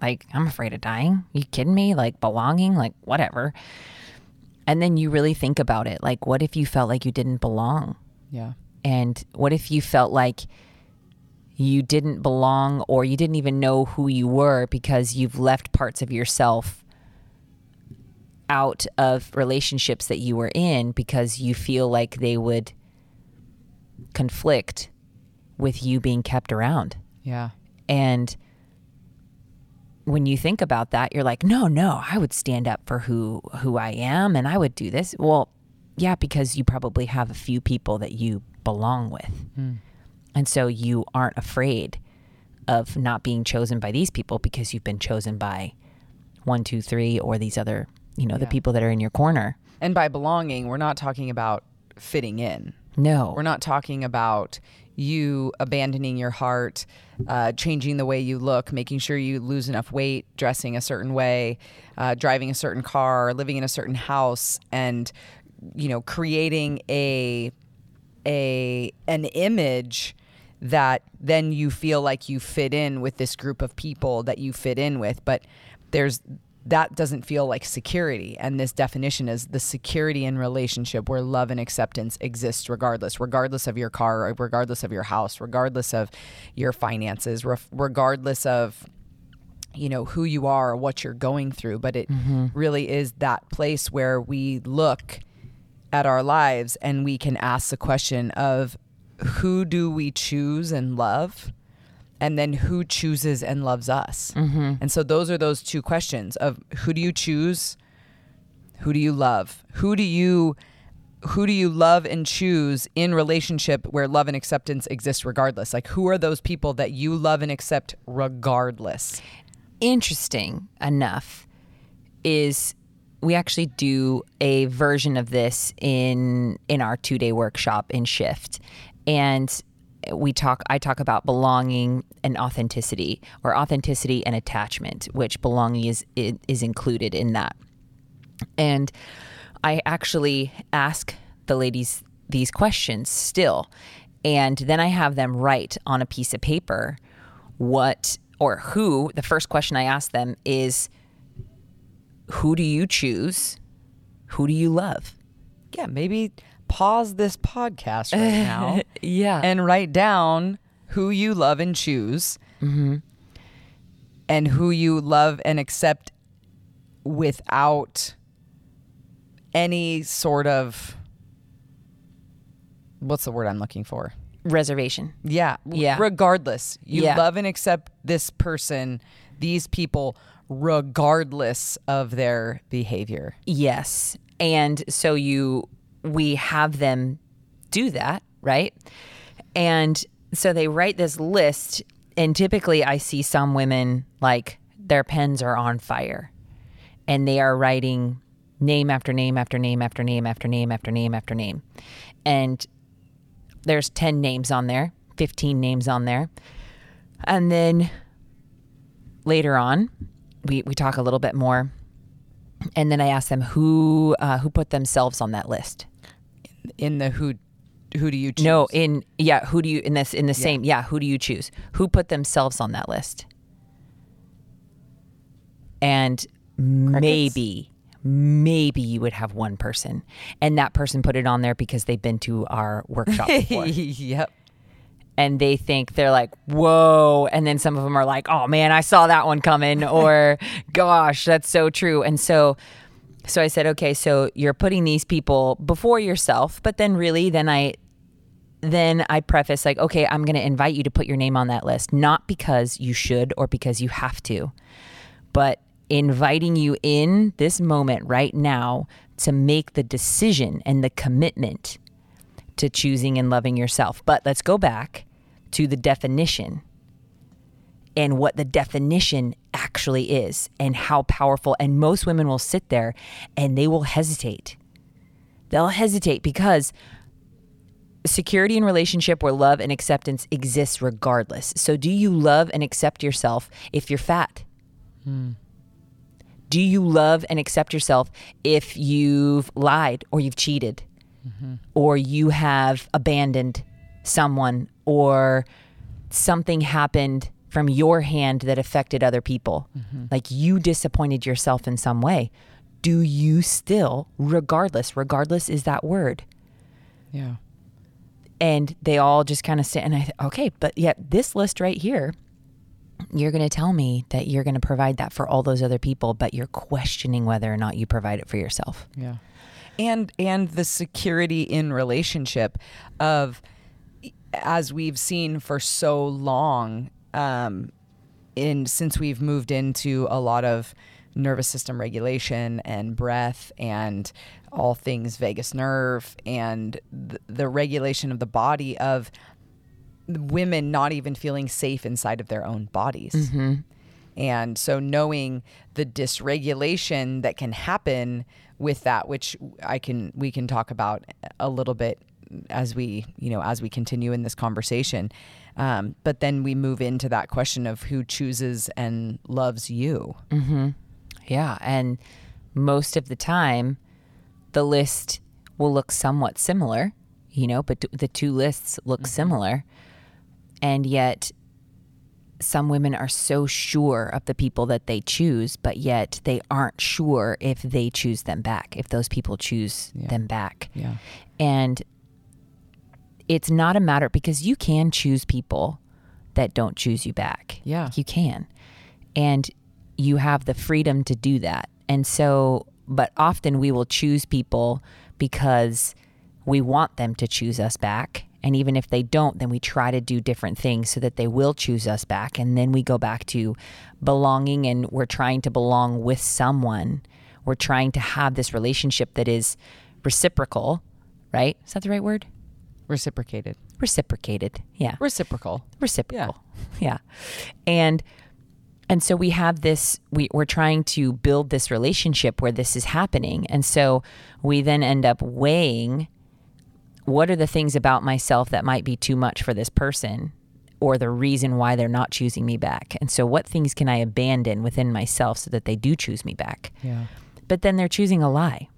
Like, I'm afraid of dying. You kidding me? Like belonging, like whatever. And then you really think about it. Like, what if you felt like you didn't belong? Yeah. And what if you felt like you didn't belong or you didn't even know who you were because you've left parts of yourself out of relationships that you were in because you feel like they would conflict with you being kept around. Yeah. And when you think about that, you're like, no, no, I would stand up for who who I am and I would do this. Well, yeah, because you probably have a few people that you belong with. Hmm. And so you aren't afraid of not being chosen by these people because you've been chosen by one, two, three, or these other, you know, the people that are in your corner. And by belonging, we're not talking about fitting in. No. We're not talking about you abandoning your heart, uh, changing the way you look, making sure you lose enough weight, dressing a certain way, uh, driving a certain car, living in a certain house, and you know, creating a a an image that then you feel like you fit in with this group of people that you fit in with but there's that doesn't feel like security. And this definition is the security in relationship where love and acceptance exists regardless regardless of your car regardless of your house regardless of your finances regardless of you know who you are or what you're going through. But it mm-hmm. really is that place where we look at our lives and we can ask the question of who do we choose and love and then who chooses and loves us. Mm-hmm. And so those are those two questions of who do you choose? Who do you love? Who do you who do you love and choose in relationship where love and acceptance exist regardless? Like who are those people that you love and accept regardless? Interesting enough is we actually do a version of this in in our two day workshop in shift. And we talk i talk about belonging and authenticity or authenticity and attachment which belonging is is included in that. And i actually ask the ladies these questions still. And then i have them write on a piece of paper what or who the first question i ask them is who do you choose? Who do you love? Yeah maybe pause this podcast right now yeah. and write down who you love and choose mm-hmm. and who you love and accept without any sort of what's the word I'm looking for? Reservation. Yeah. Yeah. Regardless, you Yeah. love and accept this person, these people, regardless of their behavior. Yes. And so you we have them do that, right? And so they write this list and typically I see some women like their pens are on fire and they are writing name after name after name after name after name after name after name. And there's 10 names on there, 15 names on there. And then later on, we, we talk a little bit more and then I ask them who uh, who put themselves on that list. In the who who do you choose? No, in yeah, who do you in this in the same yeah, who do you choose? Who put themselves on that list? And maybe maybe you would have one person and that person put it on there because they've been to our workshop before yep. And they think they're like, whoa. And then some of them are like, oh man, I saw that one coming, or gosh, that's so true. And so, so I said, okay, so you're putting these people before yourself, but then really, then I, then I preface like, okay, I'm going to invite you to put your name on that list, not because you should or because you have to, but inviting you in this moment right now to make the decision and the commitment to choosing and loving yourself. But let's go back to the definition and what the definition actually is and how powerful. And most women will sit there and they will hesitate. They'll hesitate because security in relationship where love and acceptance exists regardless. So, do you love and accept yourself if you're fat? Hmm. Do you love and accept yourself if you've lied or you've cheated? Mm-hmm. or you have abandoned someone or something happened from your hand that affected other people. Mm-hmm. Like you disappointed yourself in some way. Do you still regardless regardless is that word. Yeah. and they all just kind of sit and i th- okay but yet this list right here you're going to tell me that you're going to provide that for all those other people but you're questioning whether or not you provide it for yourself. Yeah. And and the security in relationship of as we've seen for so long um in since we've moved into a lot of nervous system regulation and breath and all things vagus nerve and the, the regulation of the body of women not even feeling safe inside of their own bodies. And so knowing the dysregulation that can happen with that, which I can we can talk about a little bit as we you know as we continue in this conversation, um, but then we move into that question of who chooses and loves you. Yeah. And most of the time, the list will look somewhat similar, you know, but the two lists look similar. And yet, some women are so sure of the people that they choose, but yet they aren't sure if they choose them back, if those people choose them back. Yeah. And it's not a matter because you can choose people that don't choose you back. Yeah. You can. And you have the freedom to do that. And so, but often we will choose people because we want them to choose us back. And even if they don't, then we try to do different things so that they will choose us back. And then we go back to belonging and we're trying to belong with someone. We're trying to have this relationship that is reciprocal, right? Is that the right word? Reciprocated. Reciprocated. Yeah Reciprocal. reciprocal. Yeah. And and so we have this we, we're trying to build this relationship where this is happening. And so we then end up weighing what are the things about myself that might be too much for this person or the reason why they're not choosing me back. And so what things can I abandon within myself so that they do choose me back? Yeah. But then they're choosing a lie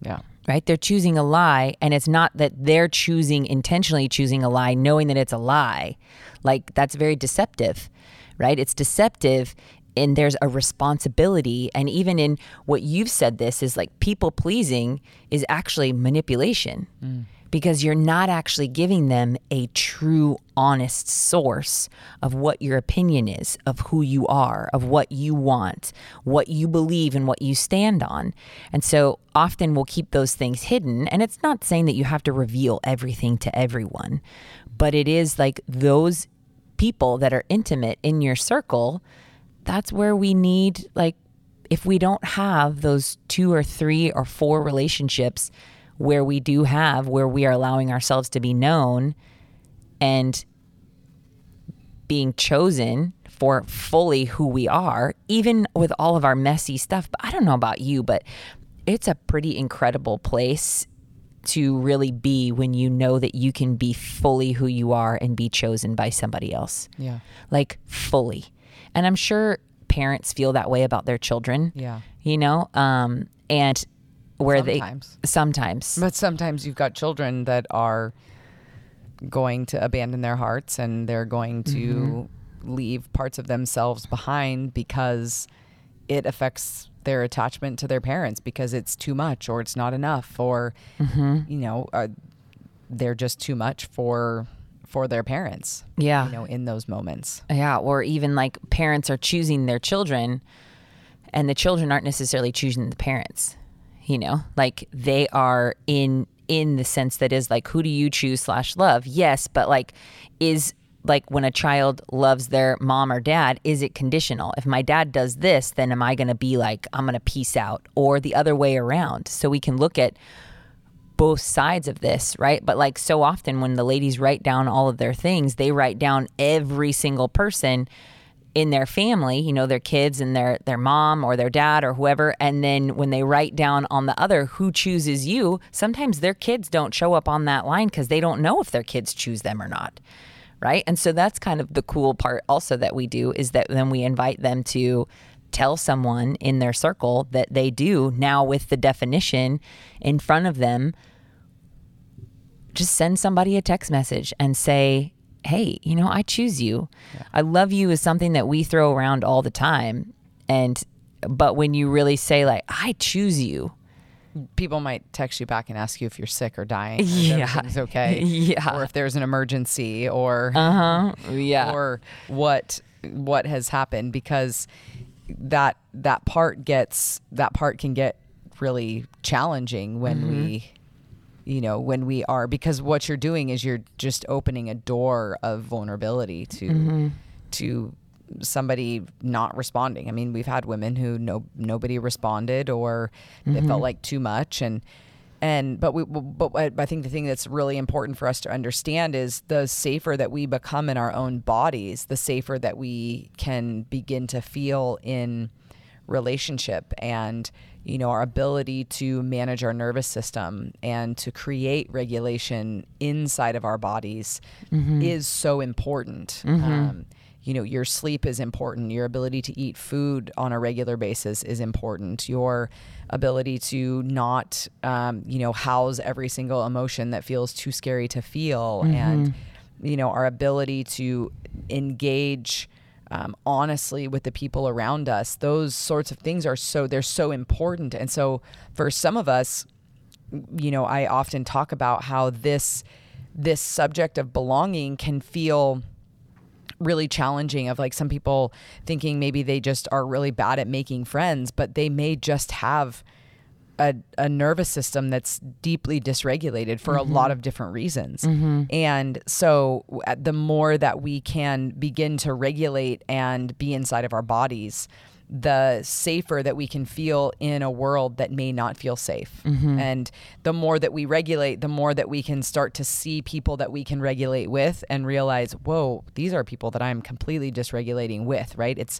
Yeah. Right? They're choosing a lie, and it's not that they're choosing intentionally choosing a lie, knowing that it's a lie. Like that's very deceptive, right? It's deceptive and there's a responsibility and even in what you've said this is like people pleasing is actually manipulation mm. Because you're not actually giving them a true honest source of what your opinion is of who you are of what you want what you believe and what you stand on. And so often we'll keep those things hidden. And it's not saying that you have to reveal everything to everyone but it is like those people that are intimate in your circle that's where we need like if we don't have those two or three or four relationships where we do have where we are allowing ourselves to be known and being chosen for fully who we are even with all of our messy stuff but i don't know about you but it's a pretty incredible place to really be when you know that you can be fully who you are and be chosen by somebody else Yeah. like fully. And I'm sure parents feel that way about their children. Yeah. You know, um, and where Sometimes. they sometimes. But sometimes you've got children that are going to abandon their hearts and they're going to leave parts of themselves behind because it affects their attachment to their parents because it's too much or it's not enough or you know uh, they're just too much for for their parents Yeah. you know in those moments Yeah, or even like parents are choosing their children and the children aren't necessarily choosing the parents. You know, like they are in in the sense that is like who do you choose slash love? Yes, but like is like when a child loves their mom or dad, is it conditional? If my dad does this, then am I gonna be like, I'm gonna peace out? Or the other way around. So we can look at both sides of this, right? But like so often when the ladies write down all of their things, they write down every single person in their family, you know, their kids and their their mom or their dad or whoever, and then when they write down on the other who chooses you, sometimes their kids don't show up on that line cuz they don't know if their kids choose them or not. Right? And so that's kind of the cool part also that we do is that then we invite them to tell someone in their circle that they do now with the definition in front of them just send somebody a text message and say, Hey, you know, I choose you. I love you is something that we throw around all the time. And, but when you really say, like, I choose you, people might text you back and ask you if you're sick or dying if Yeah. everything's okay Yeah. or if there's an emergency or uh huh. Yeah. or what what has happened because that that part gets that part can get really challenging when we you know when we are because what you're doing is you're just opening a door of vulnerability to mm-hmm. to somebody not responding. I mean we've had women who no nobody responded or it felt mm-hmm. like too much. And and but we but I think the thing that's really important for us to understand is the safer that we become in our own bodies, the safer that we can begin to feel in relationship. And you know our ability to manage our nervous system and to create regulation inside of our bodies is so important. Um, you know your sleep is important. Your ability to eat food on a regular basis is important. Your ability to not um, you know house every single emotion that feels too scary to feel and you know our ability to engage um, honestly with the people around us those sorts of things are so they're so important. And so for some of us you know i often talk about how this this subject of belonging can feel really challenging of like some people thinking maybe they just are really bad at making friends but they may just have a, a nervous system that's deeply dysregulated for a lot mm-hmm. of different reasons. Mm-hmm. And so the more that we can begin to regulate and be inside of our bodies the safer that we can feel in a world that may not feel safe. Mm-hmm. And the more that we regulate, the more that we can start to see people that we can regulate with and realize, whoa, these are people that I'm completely dysregulating with, right? It's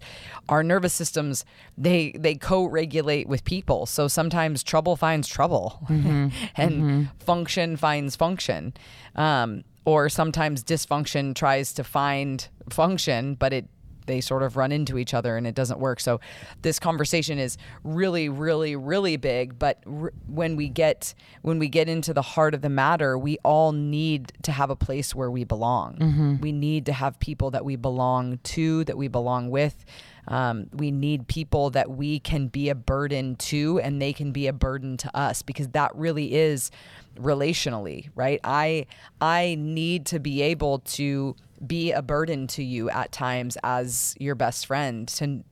our nervous systems, they they co-regulate with people. So sometimes trouble finds trouble mm-hmm. and mm-hmm. function finds function. Um, or sometimes dysfunction tries to find function, but it they sort of run into each other and it doesn't work. So this conversation is really really really big, but r- when we get when we get into the heart of the matter, we all need to have a place where we belong. We need to have people that we belong to, that we belong with. Um, we need people that we can be a burden to and they can be a burden to us because that really is relationally, right? I I need to be able to be a burden to you at times as your best friend to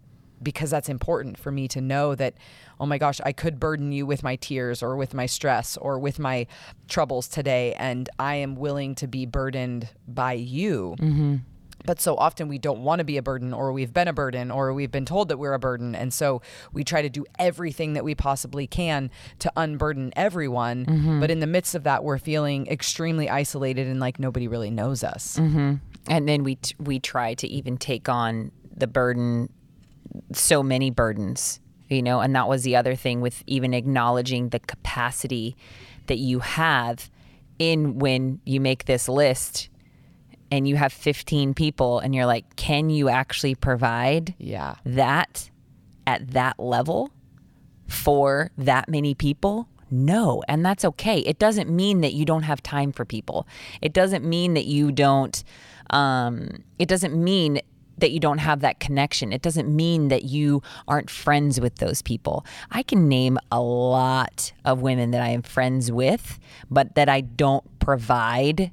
because that's important for me to know that oh my gosh i could burden you with my tears or with my stress or with my troubles today and i am willing to be burdened by you mm-hmm. but so often we don't want to be a burden or we've been a burden or we've been told that we're a burden and so we try to do everything that we possibly can to unburden everyone mm-hmm. but in the midst of that we're feeling extremely isolated and like nobody really knows us mm-hmm. And then we t- we try to even take on the burden so many burdens, you know, and that was the other thing with even acknowledging the capacity that you have in when you make this list and you have 15 people and you're like, can you actually provide yeah. that at that level for that many people? No, and that's okay. It doesn't mean that you don't have time for people. It doesn't mean that you don't um, it doesn't mean that you don't have that connection. It doesn't mean that you aren't friends with those people. I can name a lot of women that I am friends with, but that I don't provide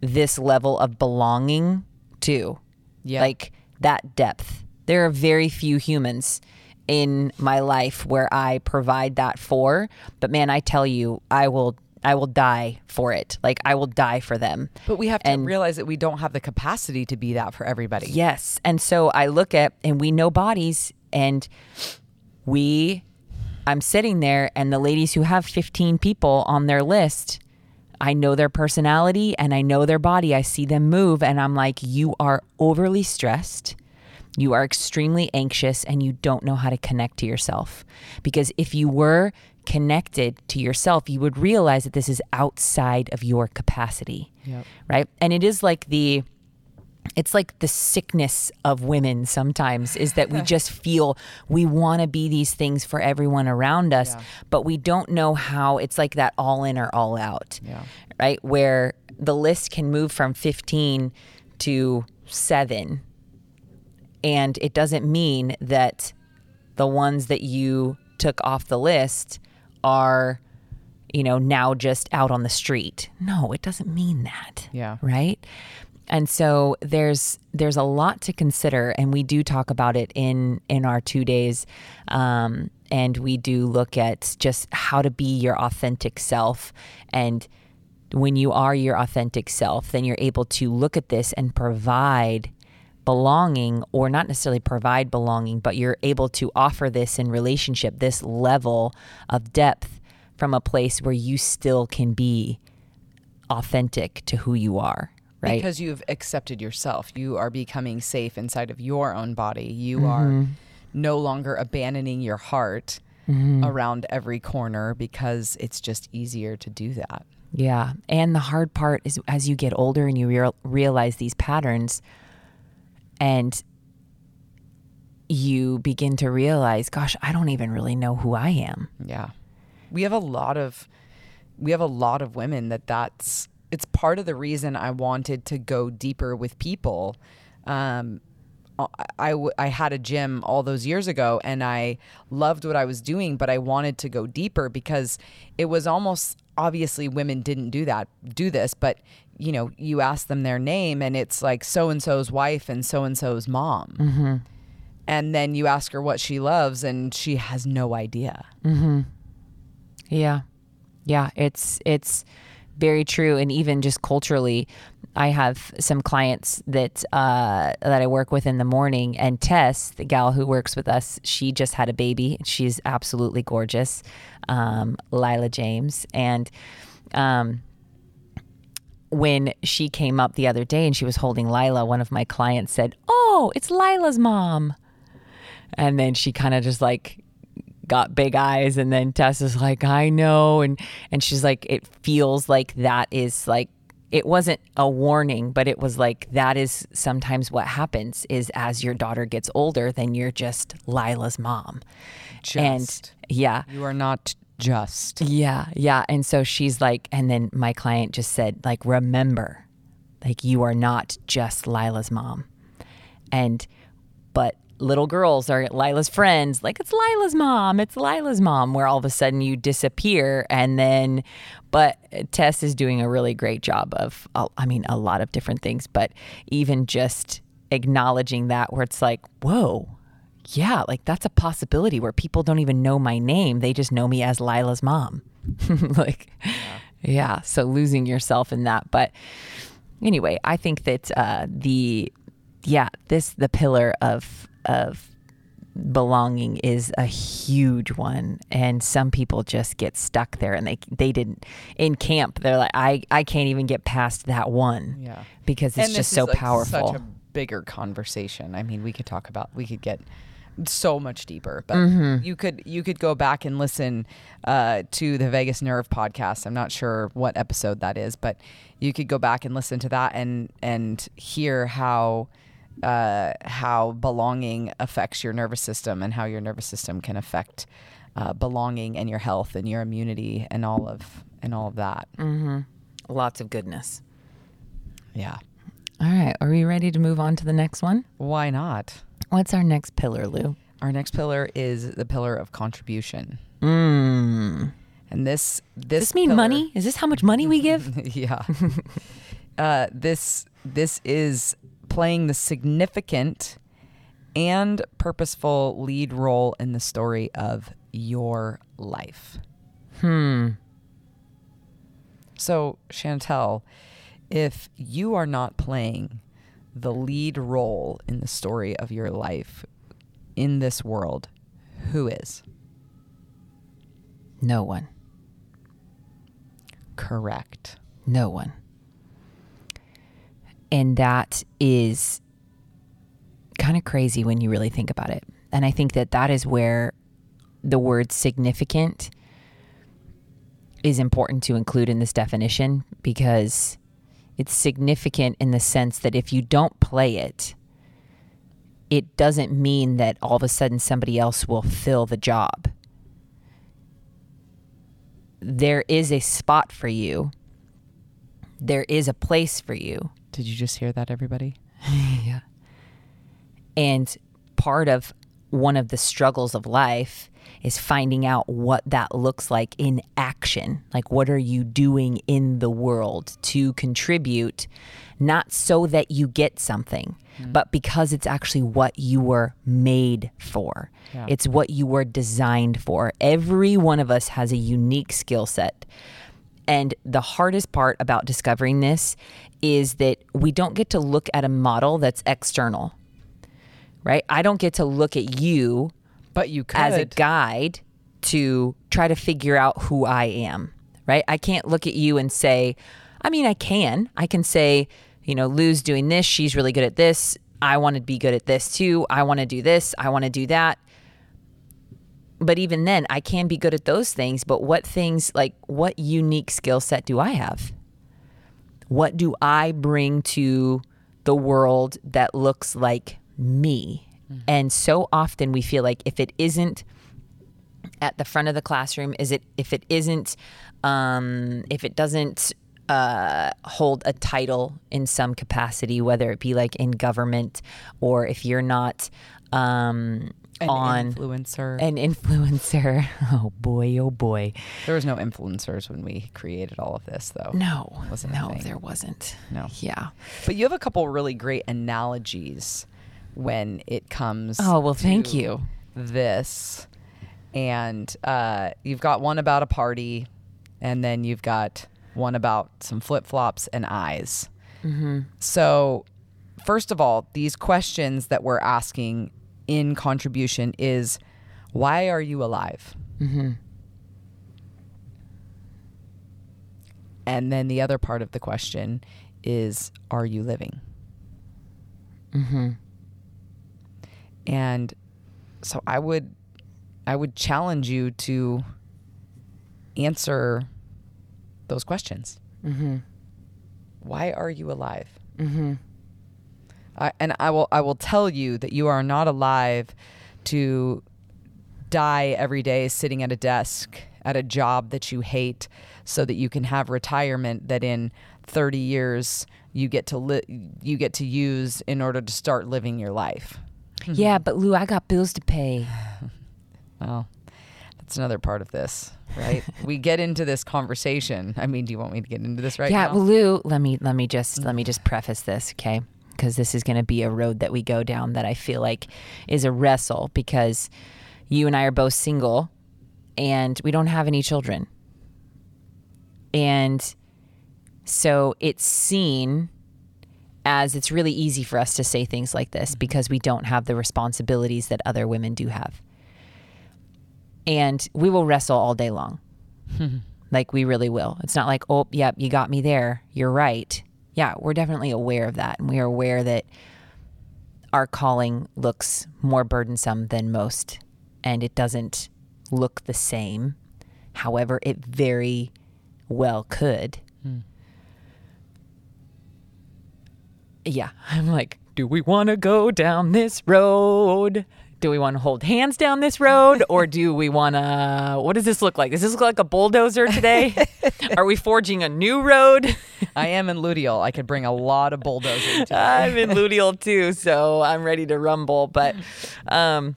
this level of belonging to. Yeah. Like that depth. There are very few humans in my life where I provide that for, but man, I tell you, I will I will die for it. Like I will die for them. But we have to and, realize that we don't have the capacity to be that for everybody. Yes. And so I look at and we know bodies and we I'm sitting there and the ladies who have 15 people on their list, I know their personality and I know their body. I see them move and I'm like you are overly stressed. You are extremely anxious and you don't know how to connect to yourself. Because if you were connected to yourself, you would realize that this is outside of your capacity. Yep. Right. And it is like the, it's like the sickness of women sometimes is that we just feel we want to be these things for everyone around us, yeah. but we don't know how it's like that all in or all out. Yeah. Right. Where the list can move from 15 to seven. And it doesn't mean that the ones that you took off the list are you know now just out on the street. No it doesn't mean that. Yeah. Right? And so there's there's a lot to consider and we do talk about it in in our two days. Um, and we do look at just how to be your authentic self. And when you are your authentic self then you're able to look at this and provide belonging or not necessarily provide belonging, but you're able to offer this in relationship, this level of depth from a place where you still can be authentic to who you are. Right. Because you've accepted yourself. You are becoming safe inside of your own body. You mm-hmm. are no longer abandoning your heart mm-hmm. around every corner because it's just easier to do that. Yeah. And the hard part is as you get older and you re- realize these patterns, and you begin to realize, gosh, I don't even really know who I am. Yeah. We have a lot of we have a lot of women that that's it's part of the reason I wanted to go deeper with people. Um, I, I, had a gym all those years ago and I loved what I was doing, but I wanted to go deeper because it was almost obviously women didn't do that, do this, but you know, you ask them their name and it's like so and so's wife and so and so's mom. Mm-hmm. And then you ask her what she loves and she has no idea. Mm-hmm. Yeah. Yeah. It's, it's, very true and even just culturally i have some clients that uh, that i work with in the morning and tess the gal who works with us she just had a baby she's absolutely gorgeous um, lila james and um, when she came up the other day and she was holding Lila, one of my clients said, Oh, it's Lila's mom. And then she kind of just like got big eyes and then Tessa's like, I know. And and she's like, it feels like that is like it wasn't a warning, but it was like that is sometimes what happens is as your daughter gets older, then you're just Lila's mom. Just. And yeah. You are not just. Yeah, yeah. And so she's like, and then my client just said, like, remember, like, you are not just Lila's mom. And, but little girls are Lila's friends. Like it's Lila's mom. It's Lila's mom. Where all of a sudden you disappear, and then, but Tess is doing a really great job of. I mean, a lot of different things, but even just acknowledging that, where it's like, whoa. Yeah, like that's a possibility where people don't even know my name. They just know me as Lila's mom. like, yeah. So losing yourself in that. But anyway, I think that uh, the yeah this the pillar of of belonging is a huge one and some people just get stuck there and they they didn't in camp they're like I I can't even get past that one Yeah. because it's and just so like, powerful Such a bigger conversation. I mean, we could talk about. We could get so much deeper, but Mm-hmm. you could you could go back and listen uh, to the Vagus Nerve podcast. I'm not sure what episode that is, but you could go back and listen to that and and hear how uh, how belonging affects your nervous system and how your nervous system can affect uh, belonging and your health and your immunity and all of and all of that. lots of goodness Yeah, all right are we ready to move on to the next one why not? What's our next pillar Lu Our next pillar is the pillar of contribution. mm. And this this does this mean pillar- money is this how much money we give yeah. uh, this this is playing the significant and purposeful lead role in the story of your life. hmm So, Shantell, if you are not playing the lead role in the story of your life in this world, who is? no one Correct. No one. And that is kind of crazy when you really think about it. And I think that that is where the word significant is important to include in this definition because it's significant in the sense that if you don't play it, it doesn't mean that all of a sudden somebody else will fill the job. There is a spot for you. There is a place for you. Did you just hear that, everybody? Yeah. And part of one of the struggles of life is finding out what that looks like in action. Like, what are you doing in the world to contribute, not so that you get something, mm. but because it's actually what you were made for. Yeah. It's what you were designed for. Every one of us has a unique skill set. And the hardest part about discovering this is that we don't get to look at a model that's external, right? I don't get to look at you But you could. as a guide to try to figure out who I am, right? I can't look at you and say, I mean, I can. I can say, you know, Lu's doing this. She's really good at this. I want to be good at this too. I want to do this. I want to do that. But even then, I can be good at those things. But what things, like, what unique skill set do I have? What do I bring to the world that looks like me? And so often we feel like if it isn't at the front of the classroom, is it if it isn't, um, if it doesn't uh, hold a title in some capacity, whether it be like in government or if you're not um, An on influencer. an influencer. Oh boy, oh boy. there was no influencers when we created all of this, though. No, Wasn't no, there wasn't. No. Yeah. But you have a couple really great analogies when it comes. Oh, well, thank you. This, and uh, you've got one about a party, and then you've got one about some flip flops and eyes. Mm-hmm. So, first of all, these questions that we're asking in contribution is, why are you alive? Mm-hmm. And then the other part of the question is, are you living? Mm-hmm. And so I would I would challenge you to answer those questions. Mm-hmm. Why are you alive? Mm-hmm. I, and I will I will tell you that you are not alive to die every day sitting at a desk at a job that you hate so that you can have retirement that in 30 years you get to li- you get to use in order to start living your life. Hmm. yeah, but Lu, I got bills to pay. Well, that's another part of this, right? we get into this conversation. I mean, do you want me to get into this right now? yeah, now? well, Lu, let me let me just mm. let me just preface this, okay? Because this is going to be a road that we go down that I feel like is a wrestle because you and I are both single and we don't have any children. And so it's seen as it's really easy for us to say things like this mm-hmm. because we don't have the responsibilities that other women do have. And we will wrestle all day long. like we really will. It's not like, oh, yep, you got me there. You're right. Yeah, we're definitely aware of that. And we are aware that our calling looks more burdensome than most and it doesn't look the same. However, it very well could. Yeah, I'm like, do we want to go down this road? Do we want to hold hands down this road or do we want to what does this look like? Does this look like a bulldozer today? Are we forging a new road? I am in Ludial. I could bring a lot of bulldozers. I'm in Ludial too, so I'm ready to rumble. But, um,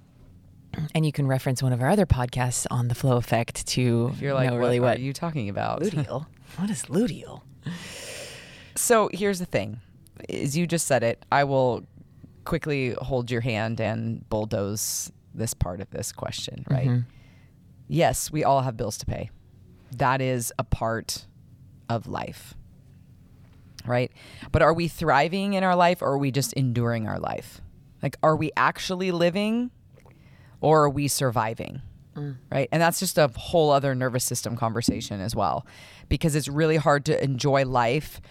and you can reference one of our other podcasts on the flow effect to if You're like, know what really are what you talking about? Ludial. what is Ludial? So here's the thing, is you just said it. I will quickly hold your hand and bulldoze this part of this question, right? Mm-hmm. Yes, we all have bills to pay. That is a part of life. Right? But are we thriving in our life or are we just enduring our life? Like are we actually living or are we surviving? Right? And that's just a whole other nervous system conversation as well because it's really hard to enjoy life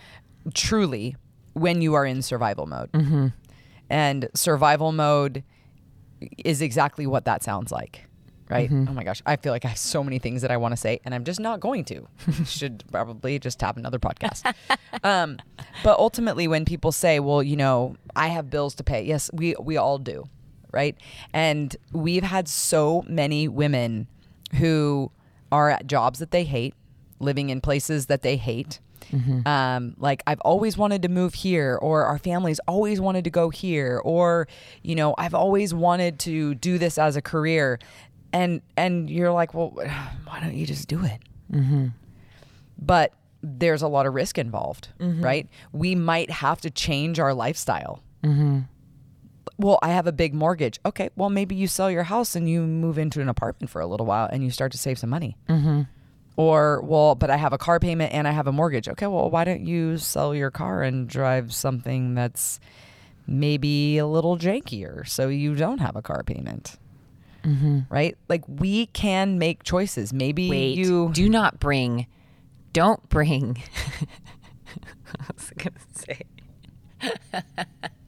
truly when you are in survival mode. And survival mode is exactly what that sounds like. Right? Oh my gosh. I feel like I have so many things that I want to say and I'm just not going to. Should probably just have another podcast. um, but ultimately when people say, well, you know, I have bills to pay. Yes, we we all do. Right? And we've had so many women who are at jobs that they hate, living in places that they hate. Mm-hmm. Um, like I've always wanted to move here, or our families always wanted to go here, or you know I've always wanted to do this as a career, and and you're like, well, why don't you just do it? Mm-hmm. But there's a lot of risk involved, mm-hmm. right? We might have to change our lifestyle. Well, I have a big mortgage. Okay, well maybe you sell your house and you move into an apartment for a little while and you start to save some money. Or, well, but I have a car payment and I have a mortgage. Okay, well, why don't you sell your car and drive something that's maybe a little jankier so you don't have a car payment? Mm-hmm. Right? Like we can make choices. Maybe Wait, you. do not bring, don't bring. I was gonna say.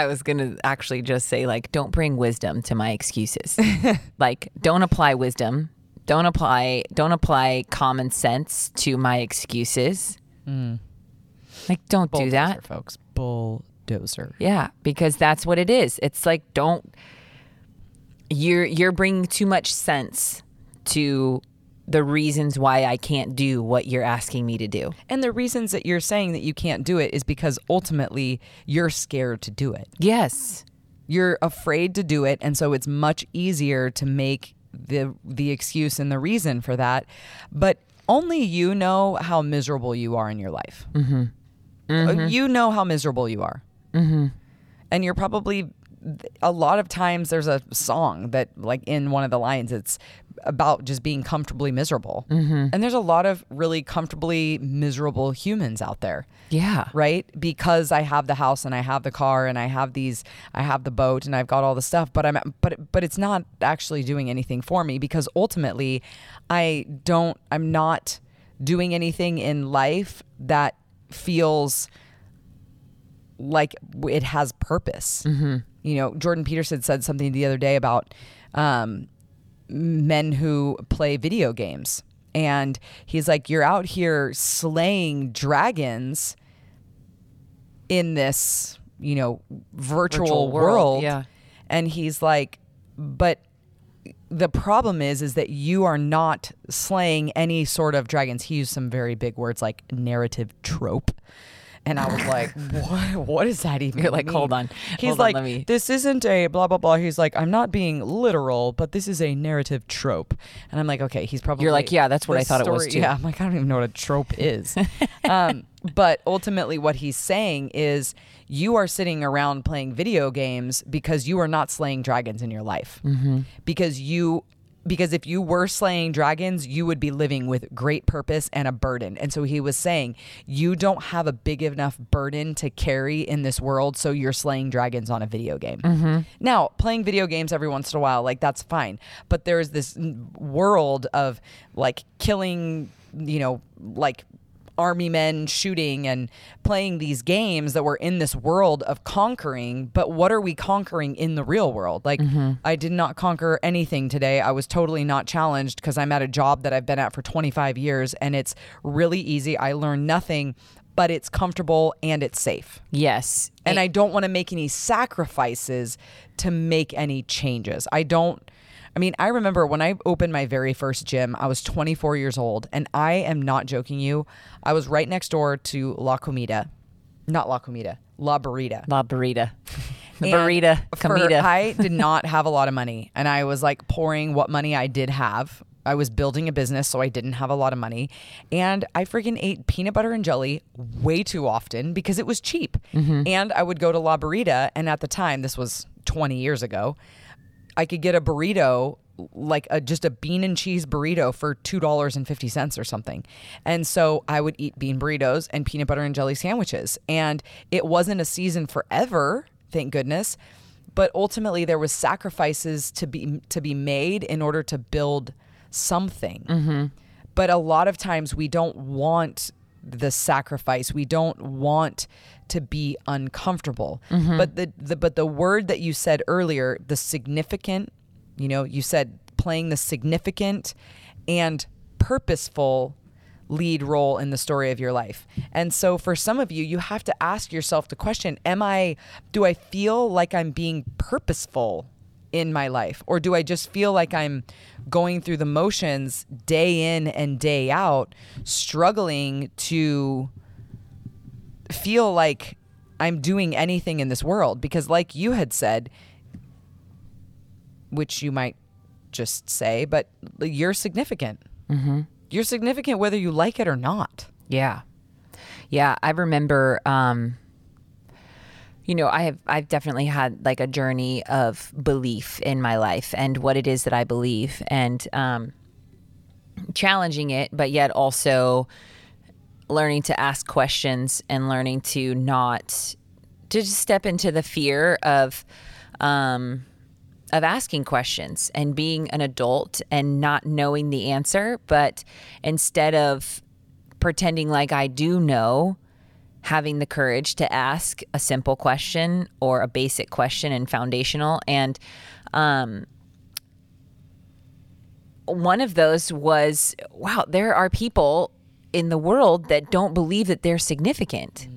I was gonna actually just say like, don't bring wisdom to my excuses. like, don't apply wisdom. Don't apply. Don't apply common sense to my excuses. Mm. Like, don't do that. folks. Bulldozer. Yeah, because that's what it is. It's like don't you're you're bringing too much sense to the reasons why I can't do what you're asking me to do. And the reasons that you're saying that you can't do it is because ultimately you're scared to do it. Yes. You're afraid to do it, and so it's much easier to make the the excuse and the reason for that. But only you know how miserable you are in your life. Mm-hmm. You know how miserable you are, mm-hmm. and you're probably a lot of times there's a song that like in one of the lines it's about just being comfortably miserable. Mm-hmm. And there's a lot of really comfortably miserable humans out there. Yeah. right? Because i have the house and i have the car and i have these i have the boat and i've got all the stuff but i'm but but it's not actually doing anything for me because ultimately i don't i'm not doing anything in life that feels like it has purpose mm-hmm. You know jordan peterson said something the other day about um, men who play video games. And he's like you're out here slaying dragons in this you know virtual, Virtual world, world, yeah. and he's like but the problem is is that you are not slaying any sort of dragons. He used some very big words like narrative trope And I was like, what? What does that even You're like, mean? hold on. He's Hold like, let me- this isn't a blah, blah, blah. He's like, I'm not being literal, but this is a narrative trope. And I'm like, okay, he's probably. You're like, yeah, that's what I thought it was, too. Yeah, I'm like, I don't even know what a trope is. um, but ultimately, what he's saying is you are sitting around playing video games because you are not slaying dragons in your life. Mm-hmm. Because you. Because if you were slaying dragons, you would be living with great purpose and a burden. And so he was saying, you don't have a big enough burden to carry in this world, so you're slaying dragons on a video game. Mm-hmm. Now, playing video games every once in a while, like that's fine. But there's this world of like killing, you know, like army men shooting and playing these games that were in this world of conquering but what are we conquering in the real world like mm-hmm. i did not conquer anything today i was totally not challenged because i'm at a job that i've been at for 25 years and it's really easy i learned nothing but it's comfortable and it's safe Yes. and I don't want to make any sacrifices to make any changes. I don't. I mean, I remember when I opened my very first gym, I was 24 years old, and I am not joking you. I was right next door to La Comida, not La Comida, La Burrita. La burrita. The burrita. for- Comida. I did not have a lot of money, and I was like pouring what money I did have. I was building a business, so I didn't have a lot of money, and I freaking ate peanut butter and jelly way too often because it was cheap. Mm-hmm. And I would go to La Burrita, and at the time, this was 20 years ago, I could get a burrito like a just a bean and cheese burrito for $2.50 or something. And so I would eat bean burritos and peanut butter and jelly sandwiches. And it wasn't a season forever, thank goodness, but ultimately there was sacrifices to be to be made in order to build something. Mm-hmm. But a lot of times we don't want the sacrifice. We don't want to be uncomfortable. Mm-hmm. But the, the but the word that you said earlier, the significant, you know, you said playing the significant and purposeful lead role in the story of your life. And so for some of you, you have to ask yourself the question, am I do I feel like I'm being purposeful in my life or do I just feel like I'm going through the motions day in and day out struggling to feel like I'm doing anything in this world because like you had said which you might just say but you're significant. Mm-hmm. You're significant whether you like it or not. Yeah. Yeah, I remember um you know, I have I've definitely had like a journey of belief in my life and what it is that I believe and um challenging it but yet also learning to ask questions and learning to not to just step into the fear of um of asking questions and being an adult and not knowing the answer, but instead of pretending like I do know, having the courage to ask a simple question or a basic question and foundational. And um, one of those was wow, there are people in the world that don't believe that they're significant.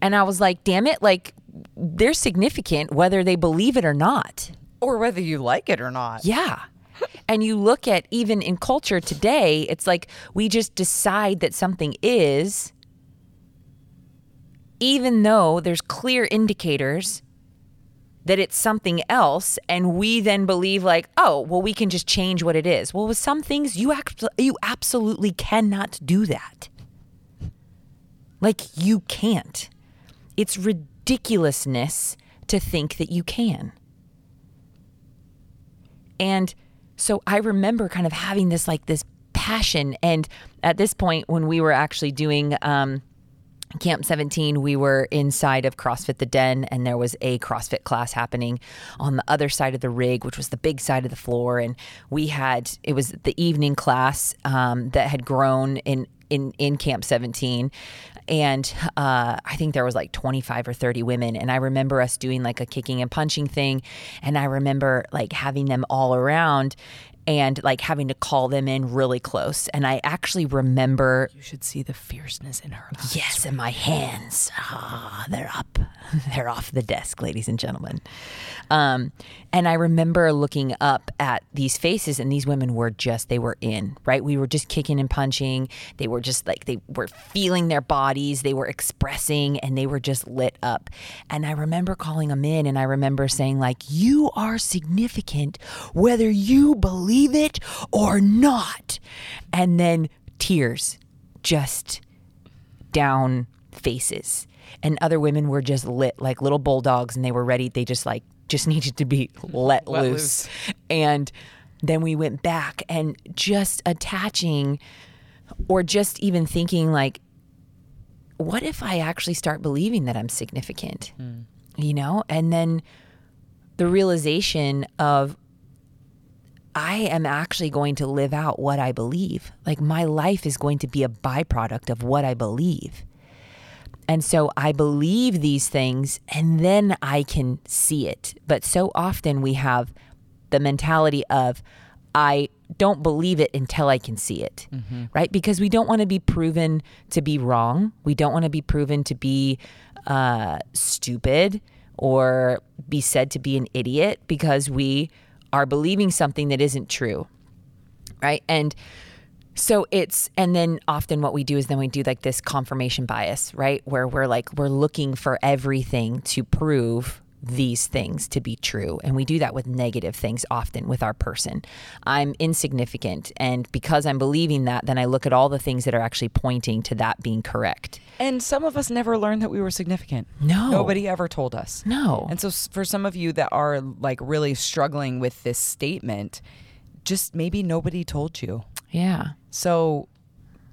And I was like, damn it, like they're significant whether they believe it or not. Or whether you like it or not. Yeah. And you look at even in culture today, it's like we just decide that something is, even though there's clear indicators that it's something else, and we then believe like, oh, well, we can just change what it is. Well, with some things, you act, you absolutely cannot do that. Like you can't. It's ridiculousness to think that you can. And so I remember kind of having this like this passion. And at this point, when we were actually doing um, Camp 17, we were inside of CrossFit the Den, and there was a CrossFit class happening on the other side of the rig, which was the big side of the floor. And we had it was the evening class um, that had grown in in in Camp 17, and uh, I think there was like 25 or 30 women. And I remember us doing like a kicking and punching thing, and I remember like having them all around and like having to call them in really close. And I actually remember You should see the fierceness in her eyes. Yes, and my hands, ah, they're up. they're off the desk, ladies and gentlemen. Um, and I remember looking up at these faces, and these women were just, they were in, right? We were just kicking and punching. They were just like, they were feeling their bodies, they were expressing, and they were just lit up. And I remember calling them in, and I remember saying, like, you are significant whether you believe it or not. And then tears just down faces. And other women were just lit like little bulldogs and they were ready. They just like, just needed to be let, Let loose. loose. And then we went back and just attaching or just even thinking like, what if I actually start believing that I'm significant? Hmm. You know? And then the realization of I am actually going to live out what I believe. Like my life is going to be a byproduct of what I believe. And so I believe these things and then I can see it. But so often we have the mentality of, I don't believe it until I can see it, right? Because we don't want to be proven to be wrong. We don't want to be proven to be uh, stupid or be said to be an idiot because we are believing something that isn't true, right? And so it's, and then often what we do is then we do like this confirmation bias, right? Where we're like, we're looking for everything to prove these things to be true. And we do that with negative things often with our person. I'm insignificant. And because I'm believing that, then I look at all the things that are actually pointing to that being correct. And some of us never learned that we were significant. No. Nobody ever told us. No. And so for some of you that are like really struggling with this statement, just maybe nobody told you. Yeah. So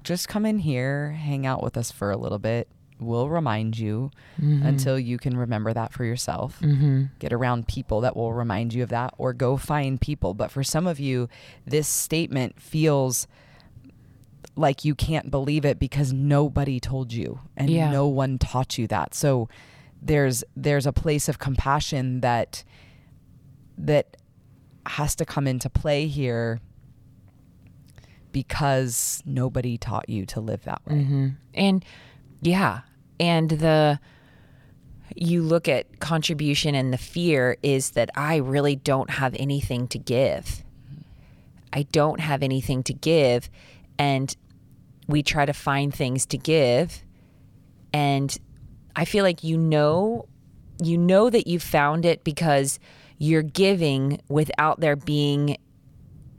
just come in here, hang out with us for a little bit. We'll remind you until you can remember that for yourself. Mm-hmm. Get around people that will remind you of that or go find people. But for some of you, this statement feels like you can't believe it because nobody told you and Yeah. no one taught you that. So there's there's a place of compassion that that has to come into play here because nobody taught you to live that way. Mm-hmm. And yeah, and the you look at contribution and the fear is that I really don't have anything to give. I don't have anything to give and we try to find things to give and I feel like you know you know that you found it because you're giving without there being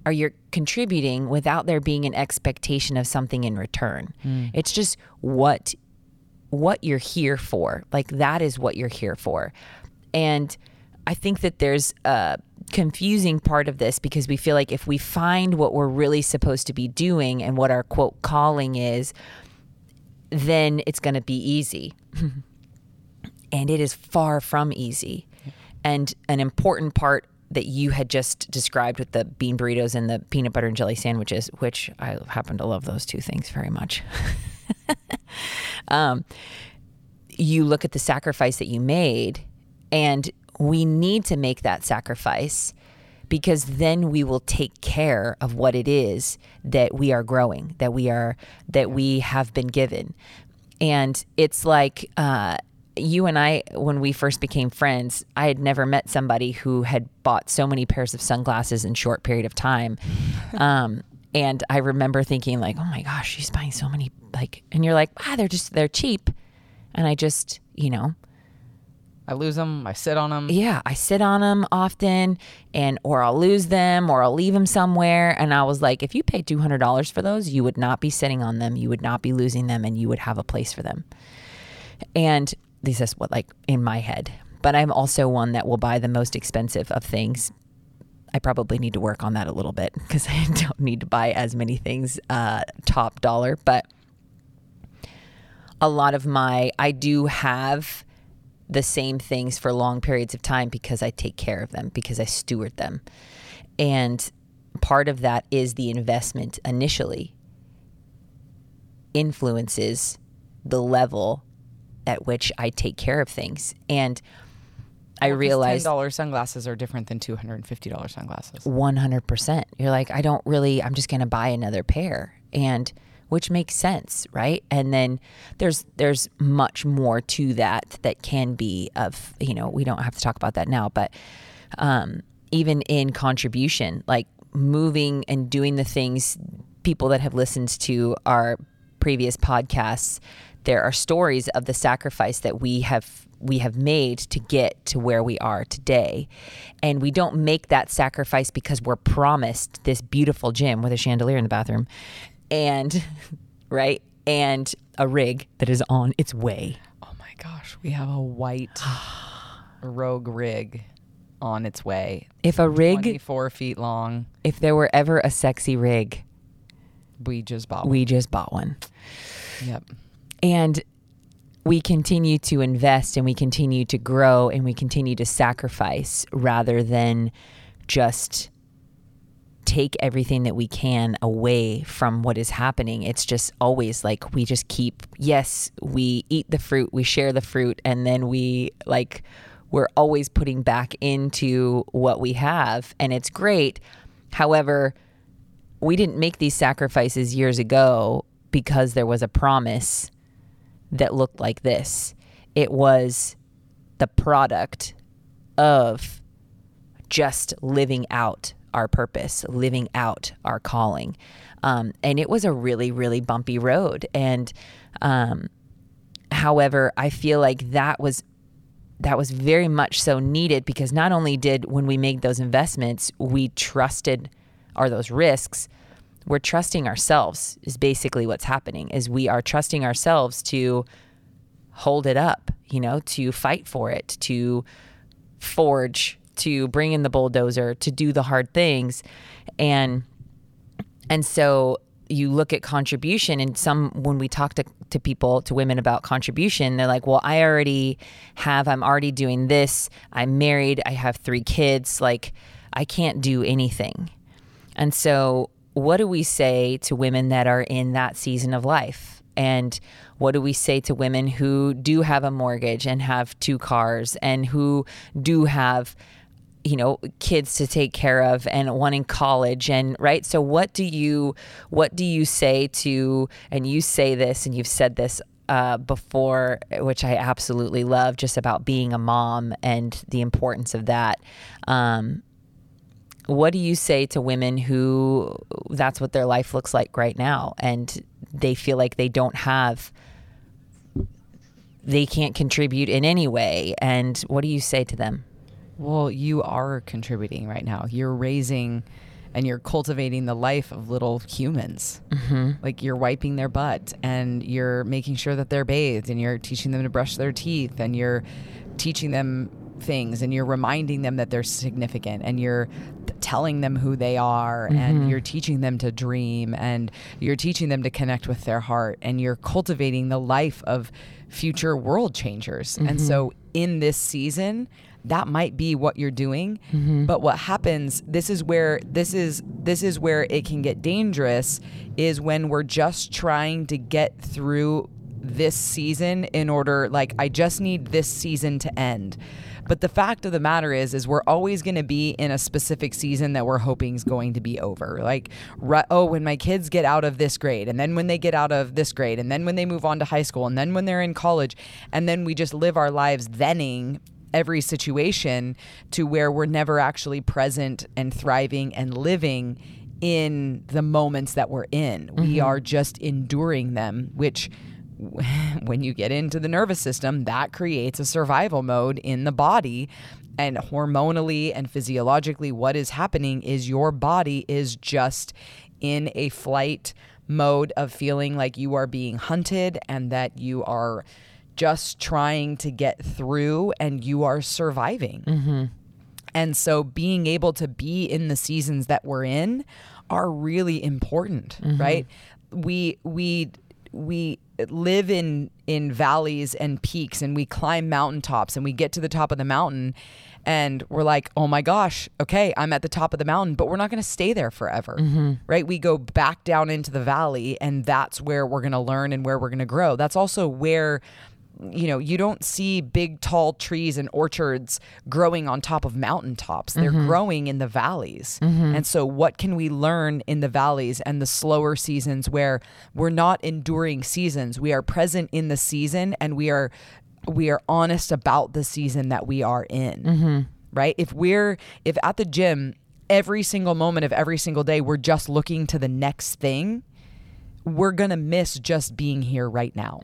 or you're contributing without there being an expectation of something in return. Mm. It's just what what you're here for. Like that is what you're here for. And I think that there's a confusing part of this because we feel like if we find what we're really supposed to be doing and what our quote calling is, then it's going to be easy. and it is far from easy. And an important part that you had just described with the bean burritos and the peanut butter and jelly sandwiches, which I happen to love those two things very much. um, you look at the sacrifice that you made, and we need to make that sacrifice because then we will take care of what it is that we are growing, that we are, that we have been given. And it's like, uh, you and I, when we first became friends, I had never met somebody who had bought so many pairs of sunglasses in short period of time. Um, and I remember thinking like, oh my gosh, she's buying so many like, and you're like, ah, they're just, they're cheap. And I just, you know, I lose them, I sit on them. yeah, I sit on them often and or I'll lose them or I'll leave them somewhere and I was like if you paid $200 for those, you would not be sitting on them, you would not be losing them and you would have a place for them. And this is what like in my head. But I'm also one that will buy the most expensive of things. I probably need to work on that a little bit because I don't need to buy as many things uh, top dollar, but a lot of my I do have the same things for long periods of time because I take care of them, because I steward them. And part of that is the investment initially influences the level at which I take care of things. And I realize ten dollar sunglasses are different than two hundred and fifty dollar sunglasses. 100%. You're like, I don't really, I'm just going to buy another pair. And which makes sense, right? And then there's there's much more to that that can be of, you know, we don't have to talk about that now, but um even in contribution, like moving and doing the things people that have listened to our previous podcasts, there are stories of the sacrifice that we have we have made to get to where we are today. And we don't make that sacrifice because we're promised this beautiful gym with a chandelier in the bathroom and right? And a rig that is on its way. Oh my gosh, we have a white rogue rig on its way. If a rig, four feet long. if there were ever a sexy rig, We just bought. we just bought one. one. Yep. And we continue to invest and we continue to grow and we continue to sacrifice rather than just take everything that we can away from what is happening. It's just always like we just keep, yes, we eat the fruit, we share the fruit, and then we like, we're always putting back into what we have. And it's great. However, we didn't make these sacrifices years ago because there was a promise that looked like this. It was the product of just living out our purpose, living out our calling. Um, and it was a really, really bumpy road. And um, however, I feel like that was that was very much so needed because not only did when we made those investments, we trusted or those risks, we're trusting ourselves is basically what's happening is we are trusting ourselves to hold it up, you know, to fight for it, to forge, to bring in the bulldozer, to do the hard things. And and so you look at contribution and some when we talk to, to people to women about contribution they're like well i already have i'm already doing this. I'm married. I have three kids. Like i can't do anything. And so what do we say to women that are in that season of life? And what do we say to women who do have a mortgage and have two cars and who do have you know kids to take care of and one in college. And right so what do you what do you say to and you say this and you've said this uh, before which i absolutely love just about being a mom and the importance of that. Um, what do you say to women who that's what their life looks like right now and they feel like they don't have they can't contribute in any way? And what do you say to them Well, you are contributing right now. You're raising and you're cultivating the life of little humans. Mm-hmm. Like you're wiping their butt and you're making sure that they're bathed and you're teaching them to brush their teeth and you're teaching them things and you're reminding them that they're significant and you're telling them who they are and you're teaching them to dream and you're teaching them to connect with their heart and you're cultivating the life of future world changers. And so in this season, that might be what you're doing mm-hmm. but what happens this is where this is this is where it can get dangerous is when we're just trying to get through this season in order like I just need this season to end. But the fact of the matter is is we're always going to be in a specific season that we're hoping is going to be over. Like oh when my kids get out of this grade and then when they get out of this grade and then when they move on to high school and then when they're in college and then we just live our lives thenning every situation to where we're never actually present and thriving and living in the moments that we're in. We mm-hmm. are just enduring them, which when you get into the nervous system, that creates a survival mode in the body. And hormonally and physiologically, what is happening is your body is just in a flight mode of feeling like you are being hunted and that you are just trying to get through and you are surviving. Mm-hmm. And so being able to be in the seasons that we're in are really important, mm-hmm. right? We we we live in in valleys and peaks and we climb mountaintops and we get to the top of the mountain and we're like, "Oh my gosh, okay, I'm at the top of the mountain, but we're not going to stay there forever." Mm-hmm. Right? We go back down into the valley and that's where we're going to learn and where we're going to grow. That's also where you know, you don't see big tall trees and orchards growing on top of mountaintops. They're mm-hmm. growing in the valleys. Mm-hmm. And so what can we learn in the valleys and the slower seasons where we're not enduring seasons. We are present in the season and we are we are honest about the season that we are in. Mm-hmm. Right? If we're if at the gym every single moment of every single day we're just looking to the next thing, we're going to miss just being here right now.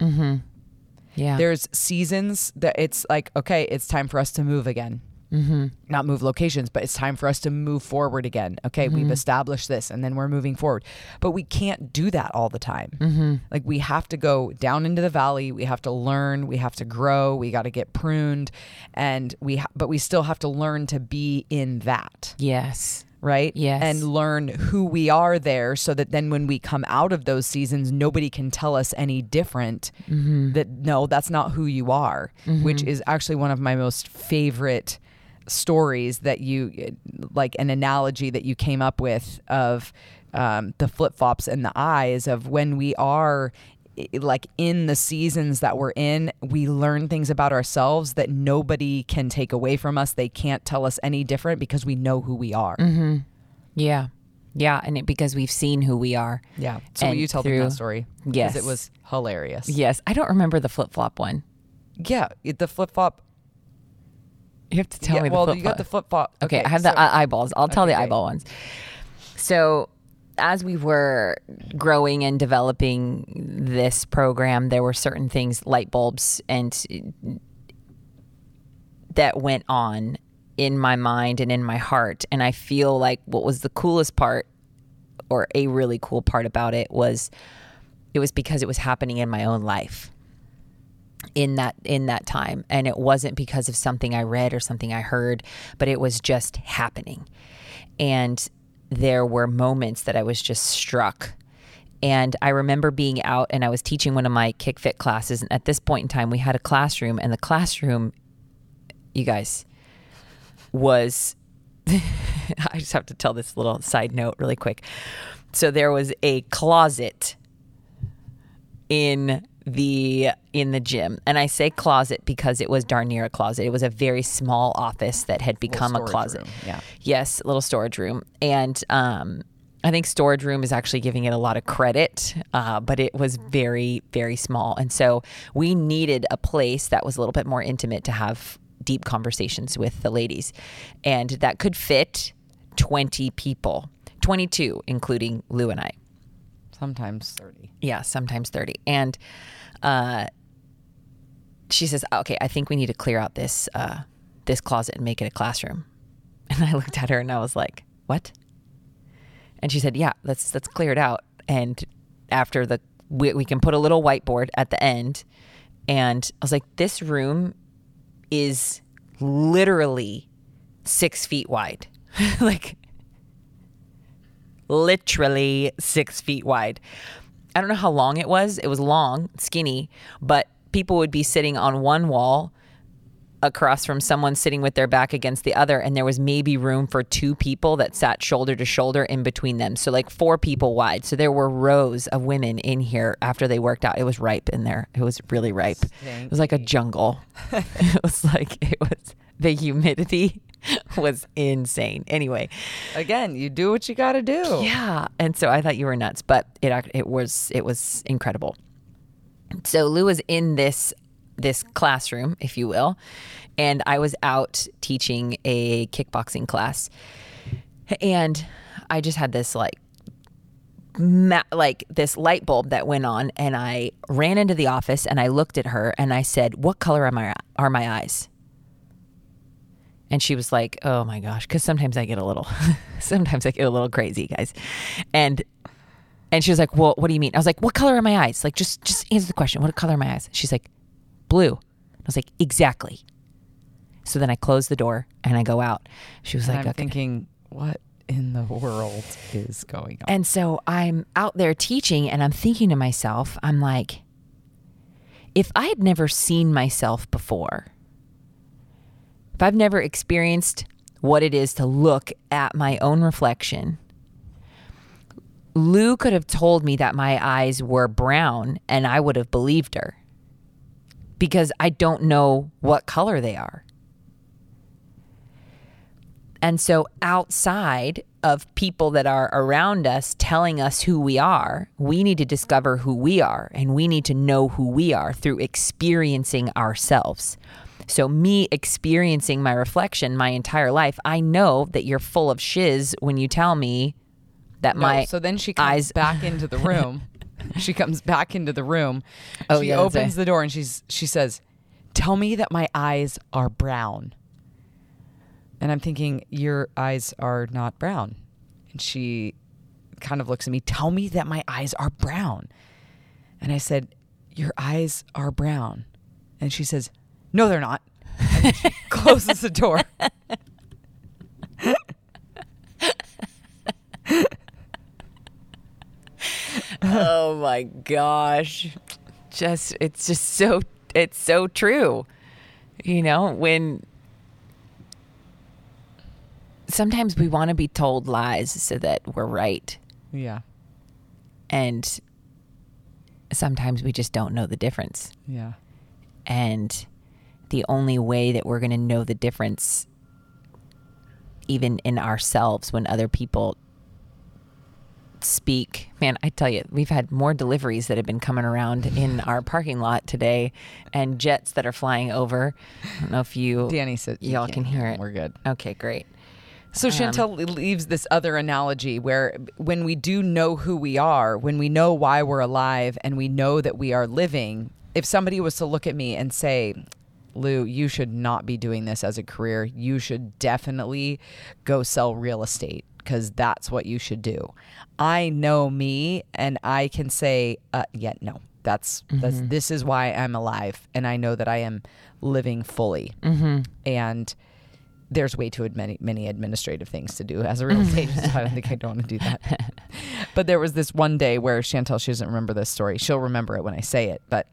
Yeah. There's seasons that it's like, okay, it's time for us to move again. Mm-hmm. Not move locations, but it's time for us to move forward again. Okay, we've established this and then we're moving forward. But we can't do that all the time. Mm-hmm. Like, we have to go down into the valley. We have to learn. We have to grow. We got to get pruned. And we, ha- but we still have to learn to be in that yes. Right? Yes. And learn who we are there so that then when we come out of those seasons, nobody can tell us any different that no, that's not who you are, which is actually one of my most favorite stories that you like an analogy that you came up with of um, the flip flops and the eyes of when we are like in the seasons that we're in, we learn things about ourselves that nobody can take away from us. They can't tell us any different because we know who we are. Mm-hmm. Yeah. Yeah. And it, because we've seen who we are. Yeah. So will you tell them through- that story? Yes. Because it was hilarious. Yes. I don't remember the flip flop one. Yeah. The flip flop. You have to tell yeah, me the well, you got the flip flop. Okay, I have the so- eye- eyeballs. I'll tell Okay, the eyeball ones. So, as we were growing and developing this program, there were certain things, light bulbs, and that went on in my mind and in my heart. And I feel like what was the coolest part, or a really cool part about it, was it was because it was happening in my own life in that in that time and it wasn't because of something I read or something I heard but it was just happening and there were moments that I was just struck. And I remember being out and I was teaching one of my kick fit classes. And at this point in time we had a classroom and the classroom you guys was I just have to tell this little side note really quick. So there was a closet in the in the gym and i say closet because it was darn near a closet it was a very small office that had become a closet room, yeah. yes a little storage room and um I think storage room is actually giving it a lot of credit, uh, but it was very, very small. And so we needed a place that was a little bit more intimate to have deep conversations with the ladies. And that could fit 20 people, 22, including Lu and I. Sometimes 30. Yeah, sometimes 30. And uh, she says, "Okay, I think we need to clear out this uh, this closet and make it a classroom." And I looked at her and I was like, "What?" And she said, "Yeah, let's let's clear it out. And after the we, we can put a little whiteboard at the end." And I was like, "This room is literally six feet wide, like literally six feet wide. I don't know how long it was. It was long, skinny, but people would be sitting on one wall across from someone sitting with their back against the other and there was maybe room for two people that sat shoulder to shoulder in between them. So like four people wide. So there were rows of women in here after they worked out. It was ripe in there. It was really ripe. It was like a jungle. It was like it was the humidity was insane. Anyway. Again, you do what you got to do. yeah, and so I thought you were nuts, but it it was it was incredible. So Lou was in this this classroom, if you will, and I was out teaching a kickboxing class, and I just had this like ma- like this light bulb that went on, and I ran into the office and I looked at her and I said, "What color are my are my eyes?" And she was like, "Oh my gosh," because sometimes I get a little, sometimes I get a little crazy, guys. And and she was like, "Well, what do you mean?" I was like, "What color are my eyes?" Like, just just answer the question. What color are my eyes? She's like, "Blue." I was like, "Exactly." So then I closed the door and I go out. She was And like, I'm "Okay." thinking, what in the world is going on? And so I'm out there teaching and I'm thinking to myself, I'm like, if I had never seen myself before, if I've never experienced what it is to look at my own reflection, Lu could have told me that my eyes were brown and I would have believed her because I don't know what color they are. And so, outside of people that are around us telling us who we are, we need to discover who we are and we need to know who we are through experiencing ourselves. So, me experiencing my reflection my entire life, I know that you're full of shiz when you tell me that No, my so then she comes eyes back into the room. she comes back into the room. Oh, she yeah, opens the door and she's she says, "Tell me that my eyes are brown." And I'm thinking, "Your eyes are not brown." And she kind of looks at me, "Tell me that my eyes are brown." And I said, "Your eyes are brown." And she says, "No, they're not." And she closes the door. oh my gosh just it's just so it's so true you know when sometimes we want to be told lies so that we're right Yeah. and sometimes we just don't know the difference Yeah. and the only way that we're going to know the difference even in ourselves when other people speak. Man i tell you we've had more deliveries that have been coming around in our parking lot today and jets that are flying over. I don't know if you Danny said y'all can hear it. We're good. okay great. So um, Shantell leaves this other analogy where when we do know who we are, when we know why we're alive and we know that we are living, if somebody was to look at me and say, Lu, you should not be doing this as a career. You should definitely go sell real estate because that's what you should do. I know me and I can say, uh, yeah, no, that's, that's this is why I'm alive. And I know that I am living fully. And there's way too many many administrative things to do as a real estate agent. so I don't think I don't want to do that. But there was this one day where Shantell, she doesn't remember this story. She'll remember it when I say it, but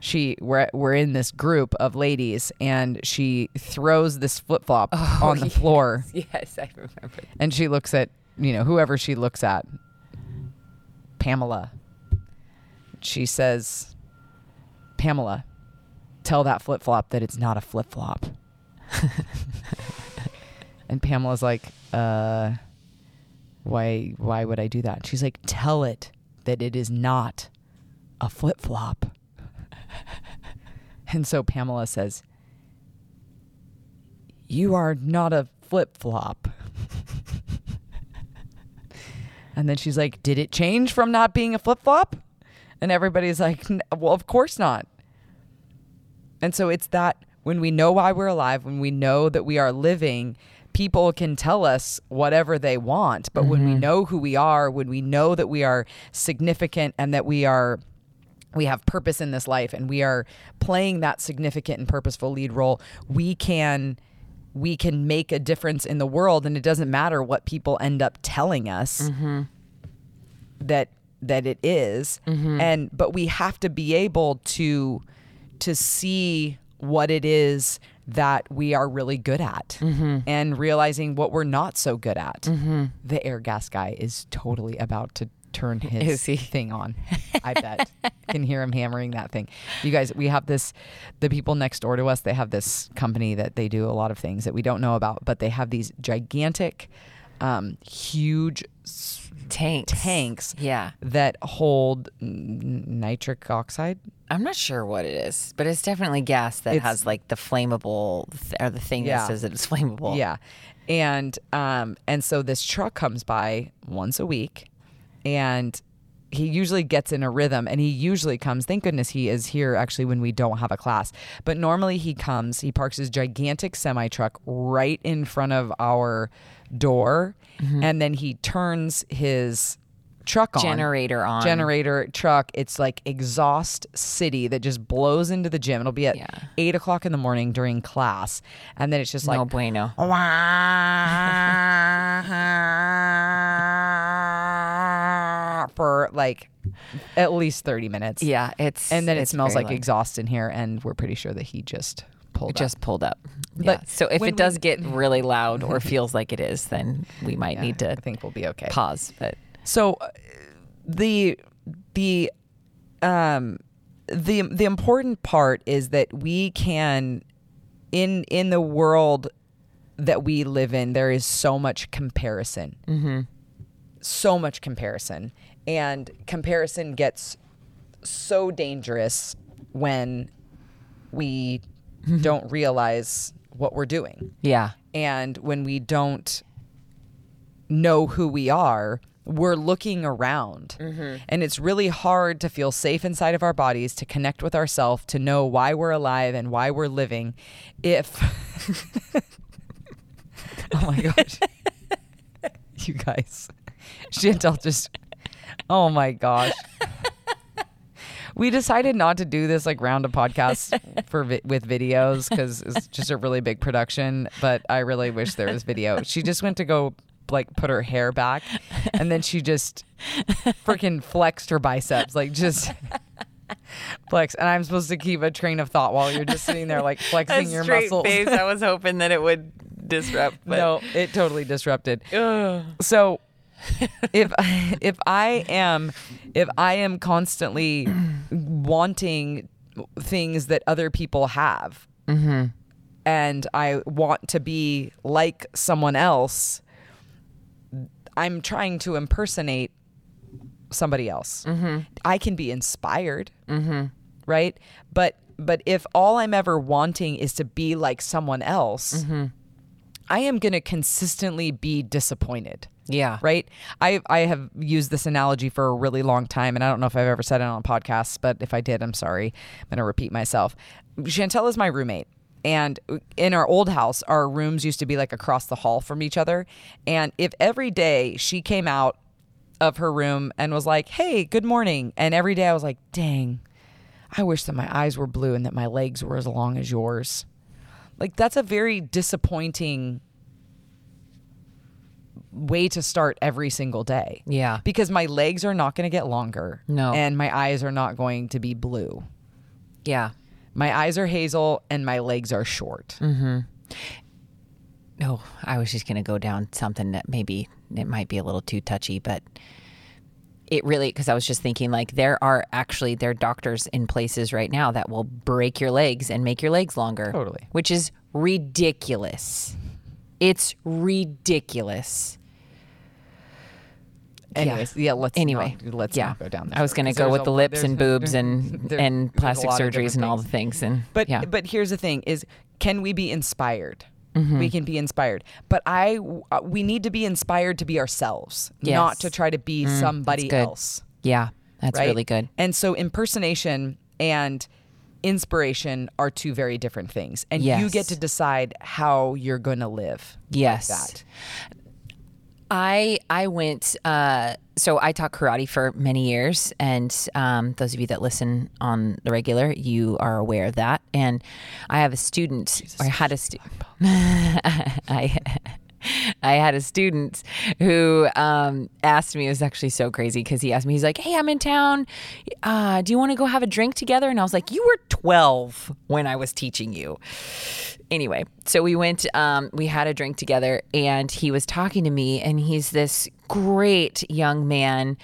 she we're we're in this group of ladies and she throws this flip flop on the floor yes i remember and she looks at you know whoever she looks at Pamela. She says, "Pamela, tell that flip flop that it's not a flip flop." and Pamela's like, "Uh, why? Why would I do that?" She's like, "Tell it that it is not a flip flop." and so Pamela says, "You are not a flip flop." And then she's like, Did it change from not being a flip flop? And everybody's like, Well, of course not. And so it's that when we know why we're alive, when we know that we are living, people can tell us whatever they want. But when we mm-hmm. know who we are, when we know that we are significant and that we are we have purpose in this life and we are playing that significant and purposeful lead role we can we can make a difference in the world. And it doesn't matter what people end up telling us mm-hmm. that that it is. Mm-hmm. and but we have to be able to to see what it is that we are really good at mm-hmm. and realizing what we're not so good at. The air gas guy is totally about to turn his thing on. I bet. Can hear him hammering that thing. You guys we have this the people next door to us they have this company that they do a lot of things that we don't know about but they have these gigantic um, huge tanks. tanks yeah. that hold nitric oxide. I'm not sure what it is, but it's definitely gas that It's- has like the flammable or the thing Yeah. that says that it's flammable. Yeah, and um, and so this truck comes by once a week, and he usually gets in a rhythm, and he usually comes. Thank goodness he is here actually when we don't have a class. But normally he comes. He parks his gigantic semi truck right in front of our door, mm-hmm. and then he turns his truck on Generator on. generator truck. It's like exhaust city that just blows into the gym. It'll be at Yeah. eight o'clock in the morning during class, and then it's just like no bueno. for like at least thirty minutes. Yeah, it's and then it it's smells like loud. exhaust in here, and we're pretty sure that he just pulled It up. just pulled up. But yeah. So if it does we- get really loud or feels like it is, then we might Yeah, need to I think we'll be okay. pause. But So uh, the the um the the important part is that we can in in the world that we live in there is so much comparison mm-hmm. So much comparison and comparison gets so dangerous when we don't realize what we're doing. Yeah. and when we don't know who we are we're looking around. Mm-hmm. And it's really hard to feel safe inside of our bodies to connect with ourselves to know why we're alive and why we're living if oh my gosh. You guys shantell just oh my gosh we decided not to do this like round of podcasts for vi- with videos because it's just a really big production. But I really wish there was video. She just went to go like put her hair back, and then she just freaking flexed her biceps, like just flex. And I'm supposed to keep a train of thought while you're just sitting there like flexing your muscles. I was hoping that it would disrupt. no, it totally disrupted. So if if I am if I am constantly wanting things that other people have, mm-hmm. and I want to be like someone else, I'm trying to impersonate somebody else. Mm-hmm. I can be inspired, mm-hmm. right? But but if all I'm ever wanting is to be like someone else, I am going to consistently be disappointed. Yeah. Right. I I have used this analogy for a really long time, and I don't know if I've ever said it on podcasts, but if I did, I'm sorry. I'm going to repeat myself. Shantell is my roommate. And in our old house, our rooms used to be like across the hall from each other. And if every day she came out of her room and was like, hey, good morning. And every day I was like, dang, I wish that my eyes were blue and that my legs were as long as yours. Like, that's a very disappointing way to start every single day. Yeah. Because my legs are not going to get longer. No. And my eyes are not going to be blue. Yeah. My eyes are hazel and my legs are short. Mm-hmm. No, Oh, I was just going to go down something that maybe it might be a little too touchy, but it really because I was just thinking like there are actually there are doctors in places right now that will break your legs and make your legs longer. Totally. Which is ridiculous. It's ridiculous. Anyways, yeah, let's Anyway, not, let's yeah. not go down. This I was going to go with a the lips and boobs and there- and plastic surgeries and all the things. and But yeah. but here's the thing: is can we be inspired? We can be inspired, but I uh, we need to be inspired to be ourselves, not to try to be somebody else. yeah, that's right? really good. And so impersonation and inspiration are two very different things, and you get to decide how you're going to live. Yes. that. I I went. Uh, so I taught karate for many years, and um, those of you that listen on the regular, you are aware of that. And I have a student. or I had a student. I. I had a student who um, asked me. It was actually so crazy because he asked me. He's like, "Hey, I'm in town. Uh, do you want to go have a drink together?" And I was like, "You were 12 when I was teaching you." anyway, so we went, um, we had a drink together, and he was talking to me, and he's this great young man.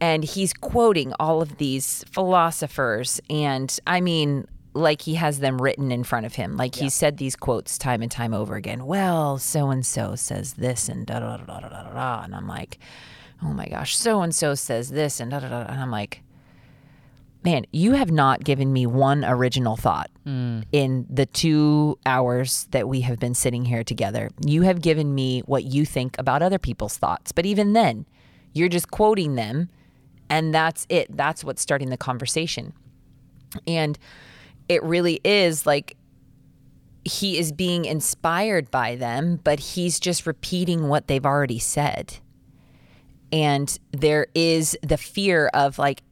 And he's quoting all of these philosophers. And I mean, like he has them written in front of him. Like he said these quotes time and time over again. Well, so and so says this, and da da da da da da da. And I'm like, oh my gosh, so and so says this, and da da da. And I'm like, man, you have not given me one original thought mm. in the two hours that we have been sitting here together. You have given me what you think about other people's thoughts. But even then, you're just quoting them, and that's it. That's what's starting the conversation. And it really is like he is being inspired by them, but he's just repeating what they've already said. And there is the fear of like,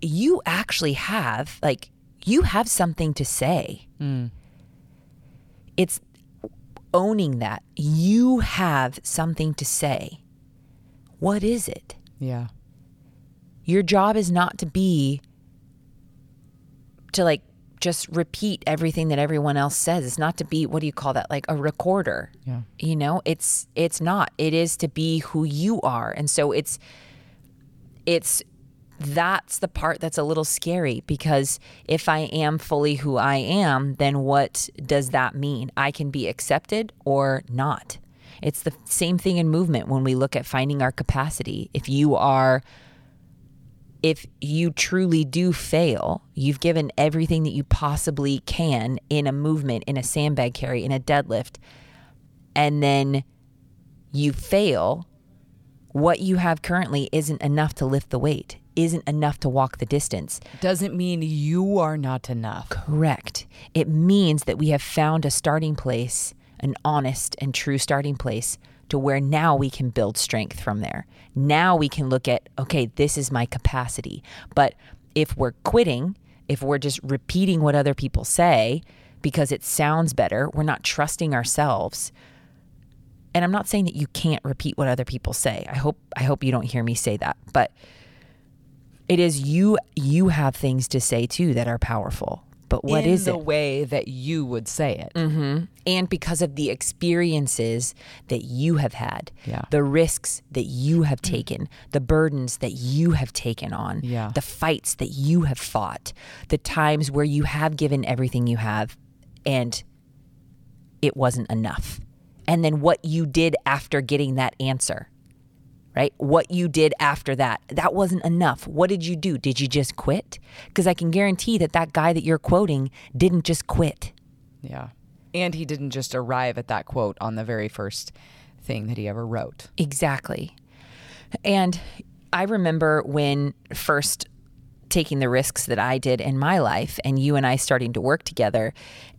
you actually have like you have something to say. Hmm. It's owning that. You have something to say. What is it? Yeah. your job is not to be to like just repeat everything that everyone else says it's not to be what do you call that like a recorder Yeah. you know it's it's not it is to be who you are and so it's it's that's the part that's a little scary because if I am fully who I am, then what does that mean? I can be accepted or not. It's the same thing in movement when we look at finding our capacity. If you are if you truly do fail, you've given everything that you possibly can in a movement, in a sandbag carry, in a deadlift, and then you fail, what you have currently isn't enough to lift the weight, isn't enough to walk the distance. Doesn't mean you are not enough. Correct. It means that we have found a starting place, an honest and true starting place to where now we can build strength from there. Now we can look at, okay, this is my capacity. But if we're quitting, if we're just repeating what other people say because it sounds better, we're not trusting ourselves. And I'm not saying that you can't repeat what other people say. I hope I hope you don't hear me say that. But it is you you have things to say too that are powerful. But what in is the it? way that you would say it? Mm-hmm. and because of the experiences that you have had, Yeah. the risks that you have taken, the burdens that you have taken on, Yeah. the fights that you have fought, the times where you have given everything you have and it wasn't enough. And then what you did after getting that answer, right? What you did after that, that wasn't enough. What did you do? Did you just quit? Because I can guarantee that that guy that you're quoting didn't just quit. Yeah. And he didn't just arrive at that quote on the very first thing that he ever wrote. Exactly. And I remember when first taking the risks that I did in my life and you and I starting to work together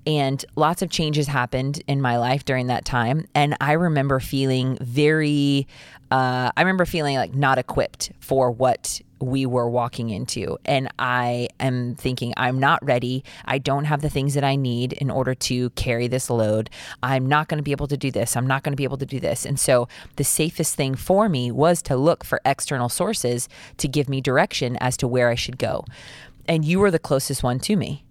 and lots of changes happened in my life during that time. And I remember feeling very uh, I remember feeling like not equipped for what we were walking into. And I am thinking I'm not ready. I don't have the things that I need in order to carry this load. I'm not going to be able to do this. I'm not going to be able to do this. And so the safest thing for me was to look for external sources to give me direction as to where I should go. And you were the closest one to me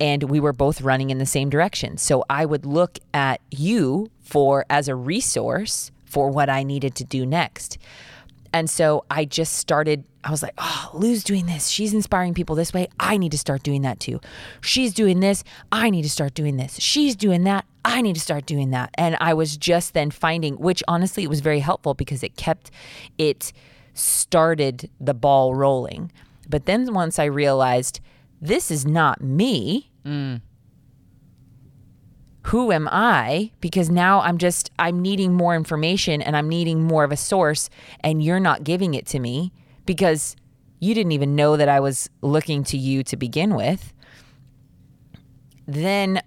and we were both running in the same direction. So I would look at you for as a resource for what I needed to do next. And so I just started, I was like, oh, Lu's doing this. She's inspiring people this way. I need to start doing that too. She's doing this. I need to start doing this. She's doing that. I need to start doing that. And I was just then finding, which honestly, it was very helpful because it kept, it started the ball rolling. But then once I realized, this is not me. Who am I? Because now I'm just, I'm needing more information and I'm needing more of a source, and you're not giving it to me because you didn't even know that I was looking to you to begin with. Then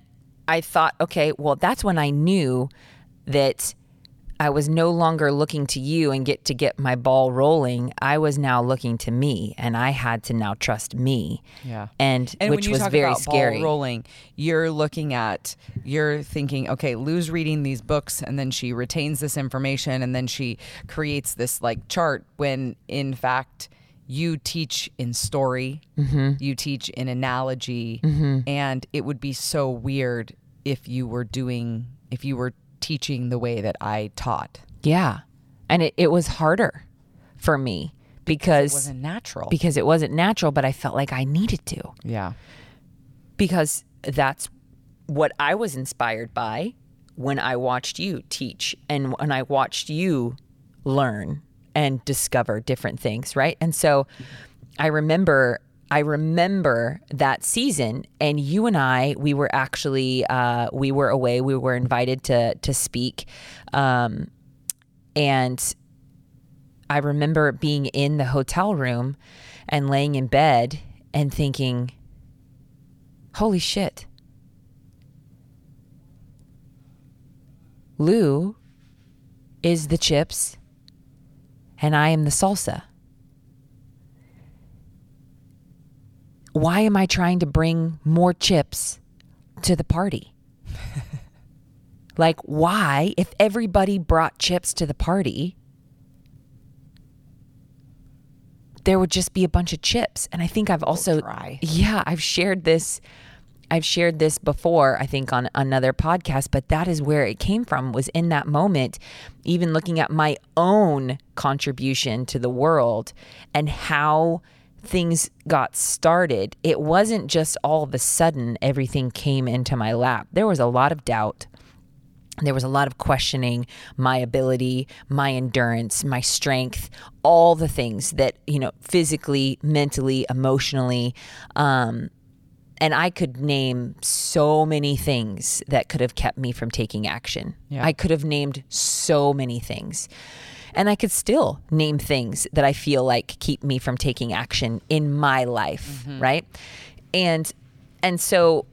I thought, okay, well, that's when I knew that I was no longer looking to you and get to get my ball rolling. I was now looking to me, and I had to now trust me. Yeah. and, And which when you was talk very about scary. ball rolling, you're looking at, you're thinking, okay, Lu's reading these books, and then she retains this information, and then she creates this like chart. When in fact, you teach in story, Mm-hmm. you teach in analogy, and it would be so weird if you were doing, if you were teaching the way that I taught. Yeah. And it, it was harder for me It because wasn't natural. because it wasn't natural, but I felt like I needed to. yeah. Because that's what I was inspired by when I watched you teach and when I watched you learn and discover different things, right? And so I remember I remember that season, and you and I, we were actually uh, we were away. We were invited to to speak, um, and I remember being in the hotel room and laying in bed and thinking, "Holy shit, Lu is the chips, and I am the salsa." Why am I trying to bring more chips to the party? like, why, if everybody brought chips to the party, there would just be a bunch of chips. And I think I've also, yeah, I've shared this I've shared this before, I think on another podcast, but that is where it came from was in that moment, even looking at my own contribution to the world and how things got started. It wasn't just all of a sudden everything came into my lap. There was a lot of doubt. There was a lot of questioning my ability, my endurance, my strength, all the things that, you know, physically, mentally, emotionally, um, and I could name so many things that could have kept me from taking action. Yeah. I could have named so many things. And I could still name things that I feel like keep me from taking action in my life, mm-hmm. right? And and so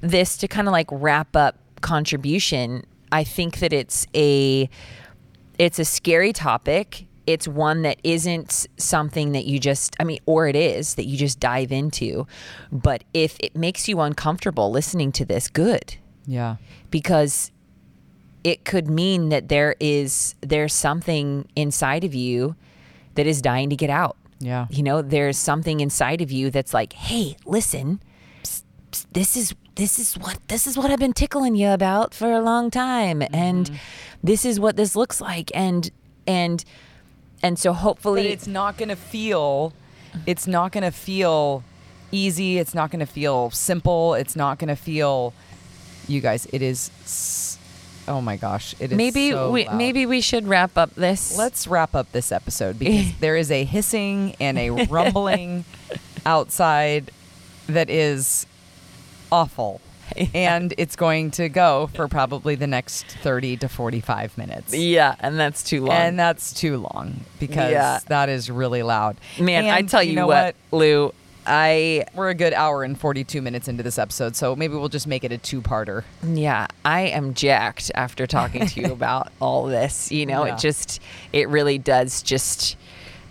this to kind of like wrap up contribution, I think that it's a it's a scary topic. It's one that isn't something that you just, I mean, or it is that you just dive into. But if it makes you uncomfortable listening to this, good. Yeah. Because it could mean that there is, there's something inside of you that is dying to get out. Yeah. You know, there's something inside of you that's like, hey, listen, psst, psst, this is this is what this is what I've been tickling you about for a long time, mm-hmm. and this is what this looks like, and and and so hopefully But it's not going to feel it's not going to feel easy, it's not going to feel simple, it's not going to feel you guys, it is s- oh my gosh, it is maybe so we loud. maybe we should wrap up this. Let's wrap up this episode because there is a hissing and a rumbling outside that is awful. And it's going to go for probably the next 30 to 45 minutes. yeah, and that's too long. And that's too long because Yeah. that is really loud. Man, I tell you, know what, Lu, I We're a good hour and 42 minutes into this episode, so maybe we'll just make it a two parter. Yeah, I am jacked after talking to you about all this. You know, Yeah. it just, it really does just,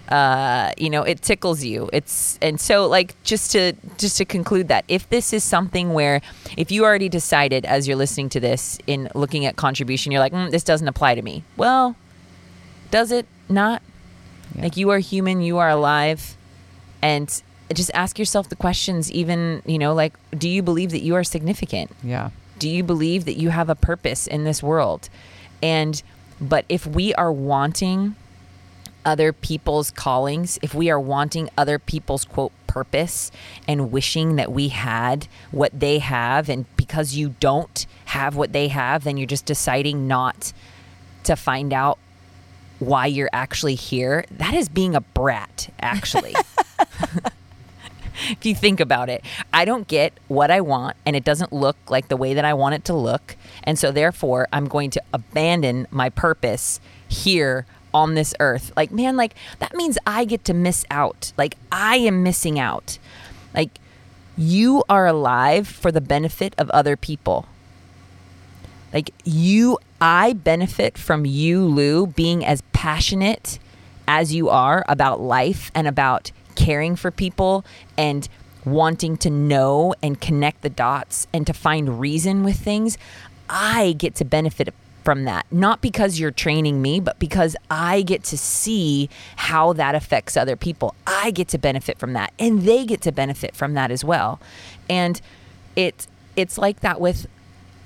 uh, you know, it tickles you. It's, and so like, just to, just to conclude that if this is something where, if you already decided as you're listening to this in looking at contribution, you're like, mm, this doesn't apply to me. Well, does it not? Yeah. Like you are human, you are alive, and just ask yourself the questions. Even you know, like, do you believe that you are significant? Yeah. Do you believe that you have a purpose in this world? And but if we are wanting other people's callings, if we are wanting other people's quote purpose and wishing that we had what they have and because you don't have what they have, then you're just deciding not to find out why you're actually here. That is being a brat, actually. if you think about it. I don't get what I want and it doesn't look like the way that I want it to look. And so therefore, I'm going to abandon my purpose here on this earth. Like, man, like that means I get to miss out. Like I am missing out. Like you are alive for the benefit of other people. Like you I benefit from you, Lu, being as passionate as you are about life and about caring for people and wanting to know and connect the dots and to find reason with things, I get to benefit from that. Not because you're training me, but because I get to see how that affects other people. I get to benefit from that and they get to benefit from that as well. And it it's like that with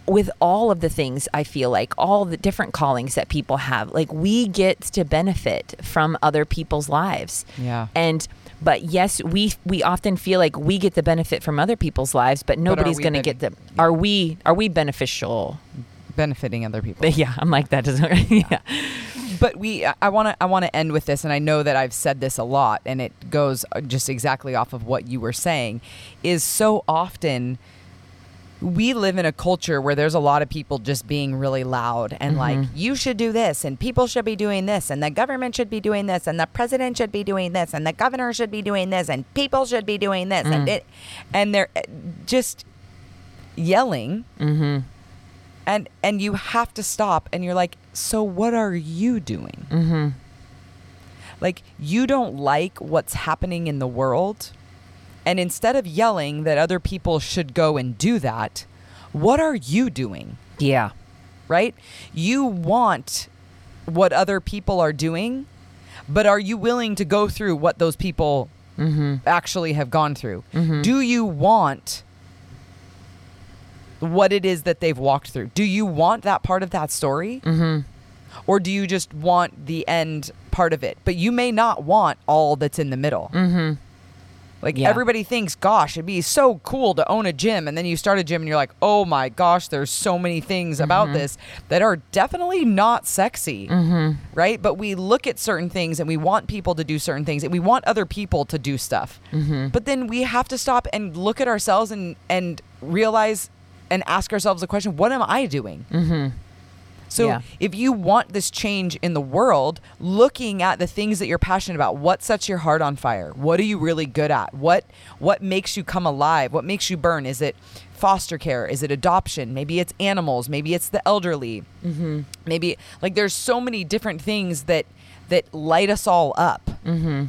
with all of the things I feel like all the different callings that people have like we get to benefit from other people's lives Yeah. and but yes we we often feel like we get the benefit from other people's lives but nobody's going to bene- get the are we are we beneficial? Benefiting other people. yeah i'm like that doesn't yeah. But we i want to i want to end with this and i know that i've said this a lot and it goes uh, just exactly off of what you were saying is so often we live in a culture where there's a lot of people just being really loud and like you should do this and people should be doing this and the government should be doing this and the president should be doing this and the governor should be doing this and people should be doing this and it and they're uh, just yelling. Mm-hmm. And and you have to stop and you're like so what are you doing? Mm-hmm. Like you don't like what's happening in the world and instead of yelling that other people should go and do that what are you doing yeah right you want what other people are doing but are you willing to go through what those people mm-hmm actually have gone through Mhm. do you want what it is that they've walked through. Do you want that part of that story? Mm-hmm. Or do you just want the end part of it? But you may not want all that's in the middle. Mm-hmm. Like Yeah. everybody thinks, gosh, it'd be so cool to own a gym. And then you start a gym and you're like, oh my gosh, there's so many things about mm-hmm. this that are definitely not sexy. Mm-hmm. Right. But we look at certain things and we want people to do certain things and we want other people to do stuff. Mm-hmm. But then we have to stop and look at ourselves and, and realize and ask ourselves the question, what am I doing? So Yeah. if you want this change in the world, looking at the things that you're passionate about, what sets your heart on fire? What are you really good at? What what makes you come alive? What makes you burn? Is it foster care? Is it adoption? Maybe it's animals. Maybe it's the elderly. Mm-hmm. Maybe like there's so many different things that that light us all up. Mm-hmm.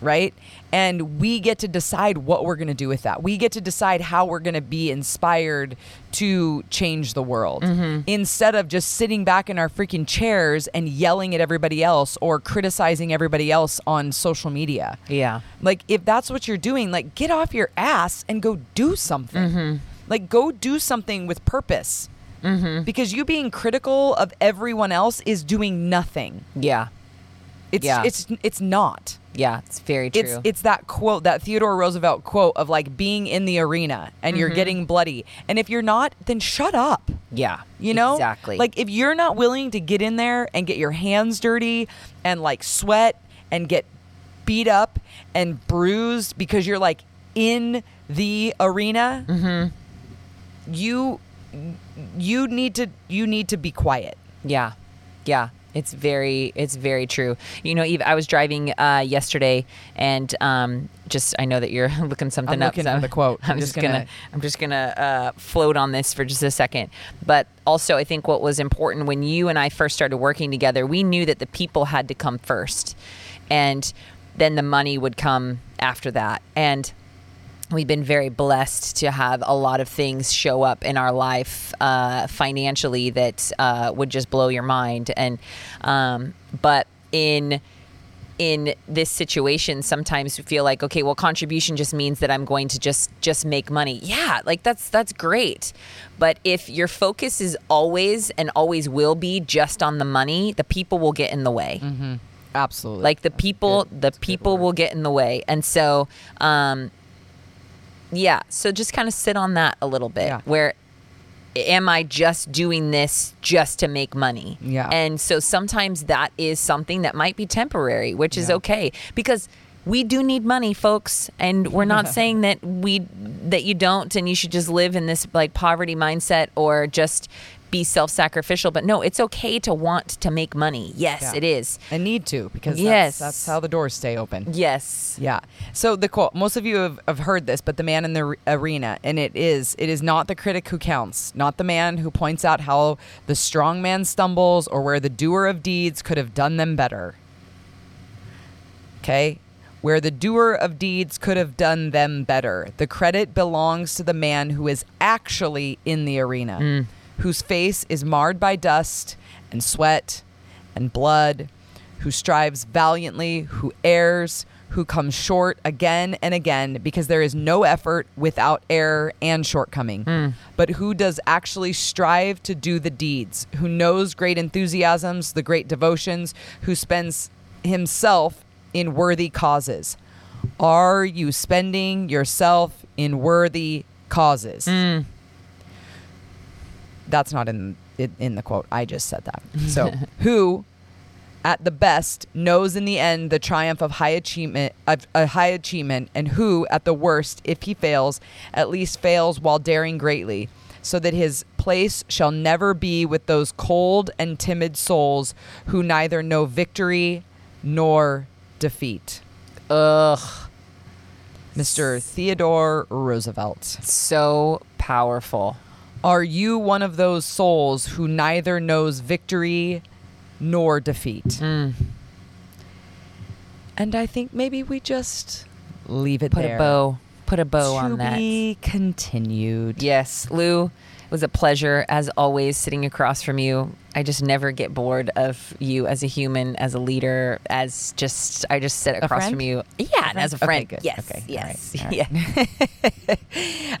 Right. And we get to decide what we're going to do with that. We get to decide how we're going to be inspired to change the world mm-hmm. instead of just sitting back in our freaking chairs and yelling at everybody else or criticizing everybody else on social media. Yeah. Like, if that's what you're doing, like, get off your ass and go do something. Mm-hmm. Like, go do something with purpose. Mm-hmm. Because you being critical of everyone else is doing nothing. Yeah. It's Yeah. it's it's not. Yeah. It's very true. It's it's that quote, that Theodore Roosevelt quote of like being in the arena and Mm-hmm. you're getting bloody. And if you're not, then shut up. yeah. You know? Exactly. Like if you're not willing to get in there and get your hands dirty and like sweat and get beat up and bruised because you're like in the arena, Mm-hmm. you you need to you need to be quiet. Yeah. Yeah. It's very it's very true. You know, Eve, I was driving uh, yesterday and um, just I know that you're looking something I'm up. looking for the quote. I'm, I'm just just gonna, gonna- I'm just gonna uh, float on this for just a second. But also I think what was important when you and I first started working together, we knew that the people had to come first. And then the money would come after that. And we've been very blessed to have a lot of things show up in our life uh, financially that uh, would just blow your mind. And um, but in in this situation sometimes we feel like okay well contribution just means that i'm going to just just make money. Yeah like that's that's great. But if your focus is always and always will be just on the money the people will get in the way. Absolutely. like the people good. the That's people will get in the way. And so um yeah so just kind of sit on that a little bit Yeah. where am i just doing this just to make money Yeah. and so sometimes that is something that might be temporary which is Yeah. okay because we do need money folks and we're not saying that we that you don't and you should just live in this like poverty mindset or just be self-sacrificial but no it's okay to want to make money yes Yeah. it is and need to because Yes. that's, that's how the doors stay open. yes Yeah. So the quote, most of you have, have heard this, but the man in the re- arena, and it is, it is not the critic who counts, not the man who points out how the strong man stumbles or where the doer of deeds could have done them better. Okay? Where the doer of deeds could have done them better. The credit belongs to the man who is actually in the arena, mm. Whose face is marred by dust and sweat and blood, who strives valiantly, who errs, who comes short again and again because there is no effort without error and shortcoming, hmm. but who does actually strive to do the deeds, who knows great enthusiasms, the great devotions, who spends himself in worthy causes. Are you spending yourself in worthy causes? Hmm. That's not in in the quote. I just said that. So, who at the best knows in the end the triumph of high achievement of a high achievement and who at the worst if he fails at least fails while daring greatly so that his place shall never be with those cold and timid souls who neither know victory nor defeat ugh mr theodore roosevelt so powerful are you one of those souls who neither knows victory nor defeat? Mm. And I think maybe we just leave it there. put there. a bow put a bow to on that To be continued. yes lu was a pleasure, as always, sitting across from you. I just never get bored of you as a human, as a leader, as just, I just sit across from you. Yeah, and as a Okay, friend. good. Yes, Okay, yes, right, all yeah.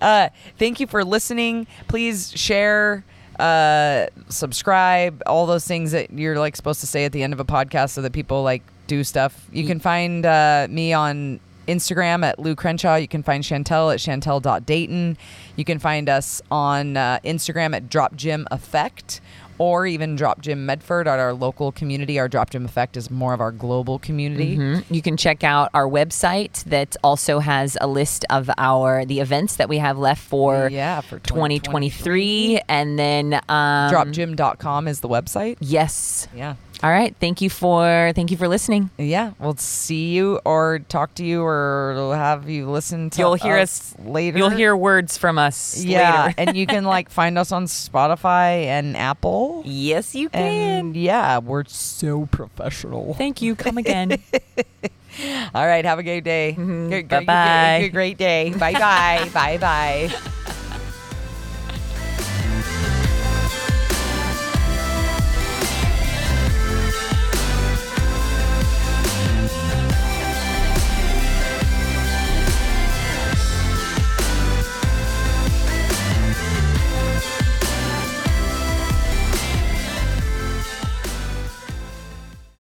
Uh, thank you for listening. Please share, uh, subscribe, all those things that you're like supposed to say at the end of a podcast so that people like do stuff. You can find uh, me on Instagram at Lu Crenshaw. You can find Shantell at shantell.dayton. You can find us on uh, Instagram at Drop Gym Effect or even Drop Gym Medford at our local community. Our Drop Gym Effect is more of our global community. Mhm. You can check out our website that also has a list of our the events that we have left for Yeah, for 2023 and then um dropgym.com is the website. Yes. Yeah. All right. Thank you for thank you for listening. Yeah, we'll see you or talk to you or have you listen to You'll hear us later. You'll hear words from us yeah, later. and you can like find us on Spotify and Apple. yes, you can. And yeah, we're so professional. Thank you. Come again. All right, have a great day. Mhm. Good- good- Bye-bye. good- good- Great day. Bye bye. bye bye.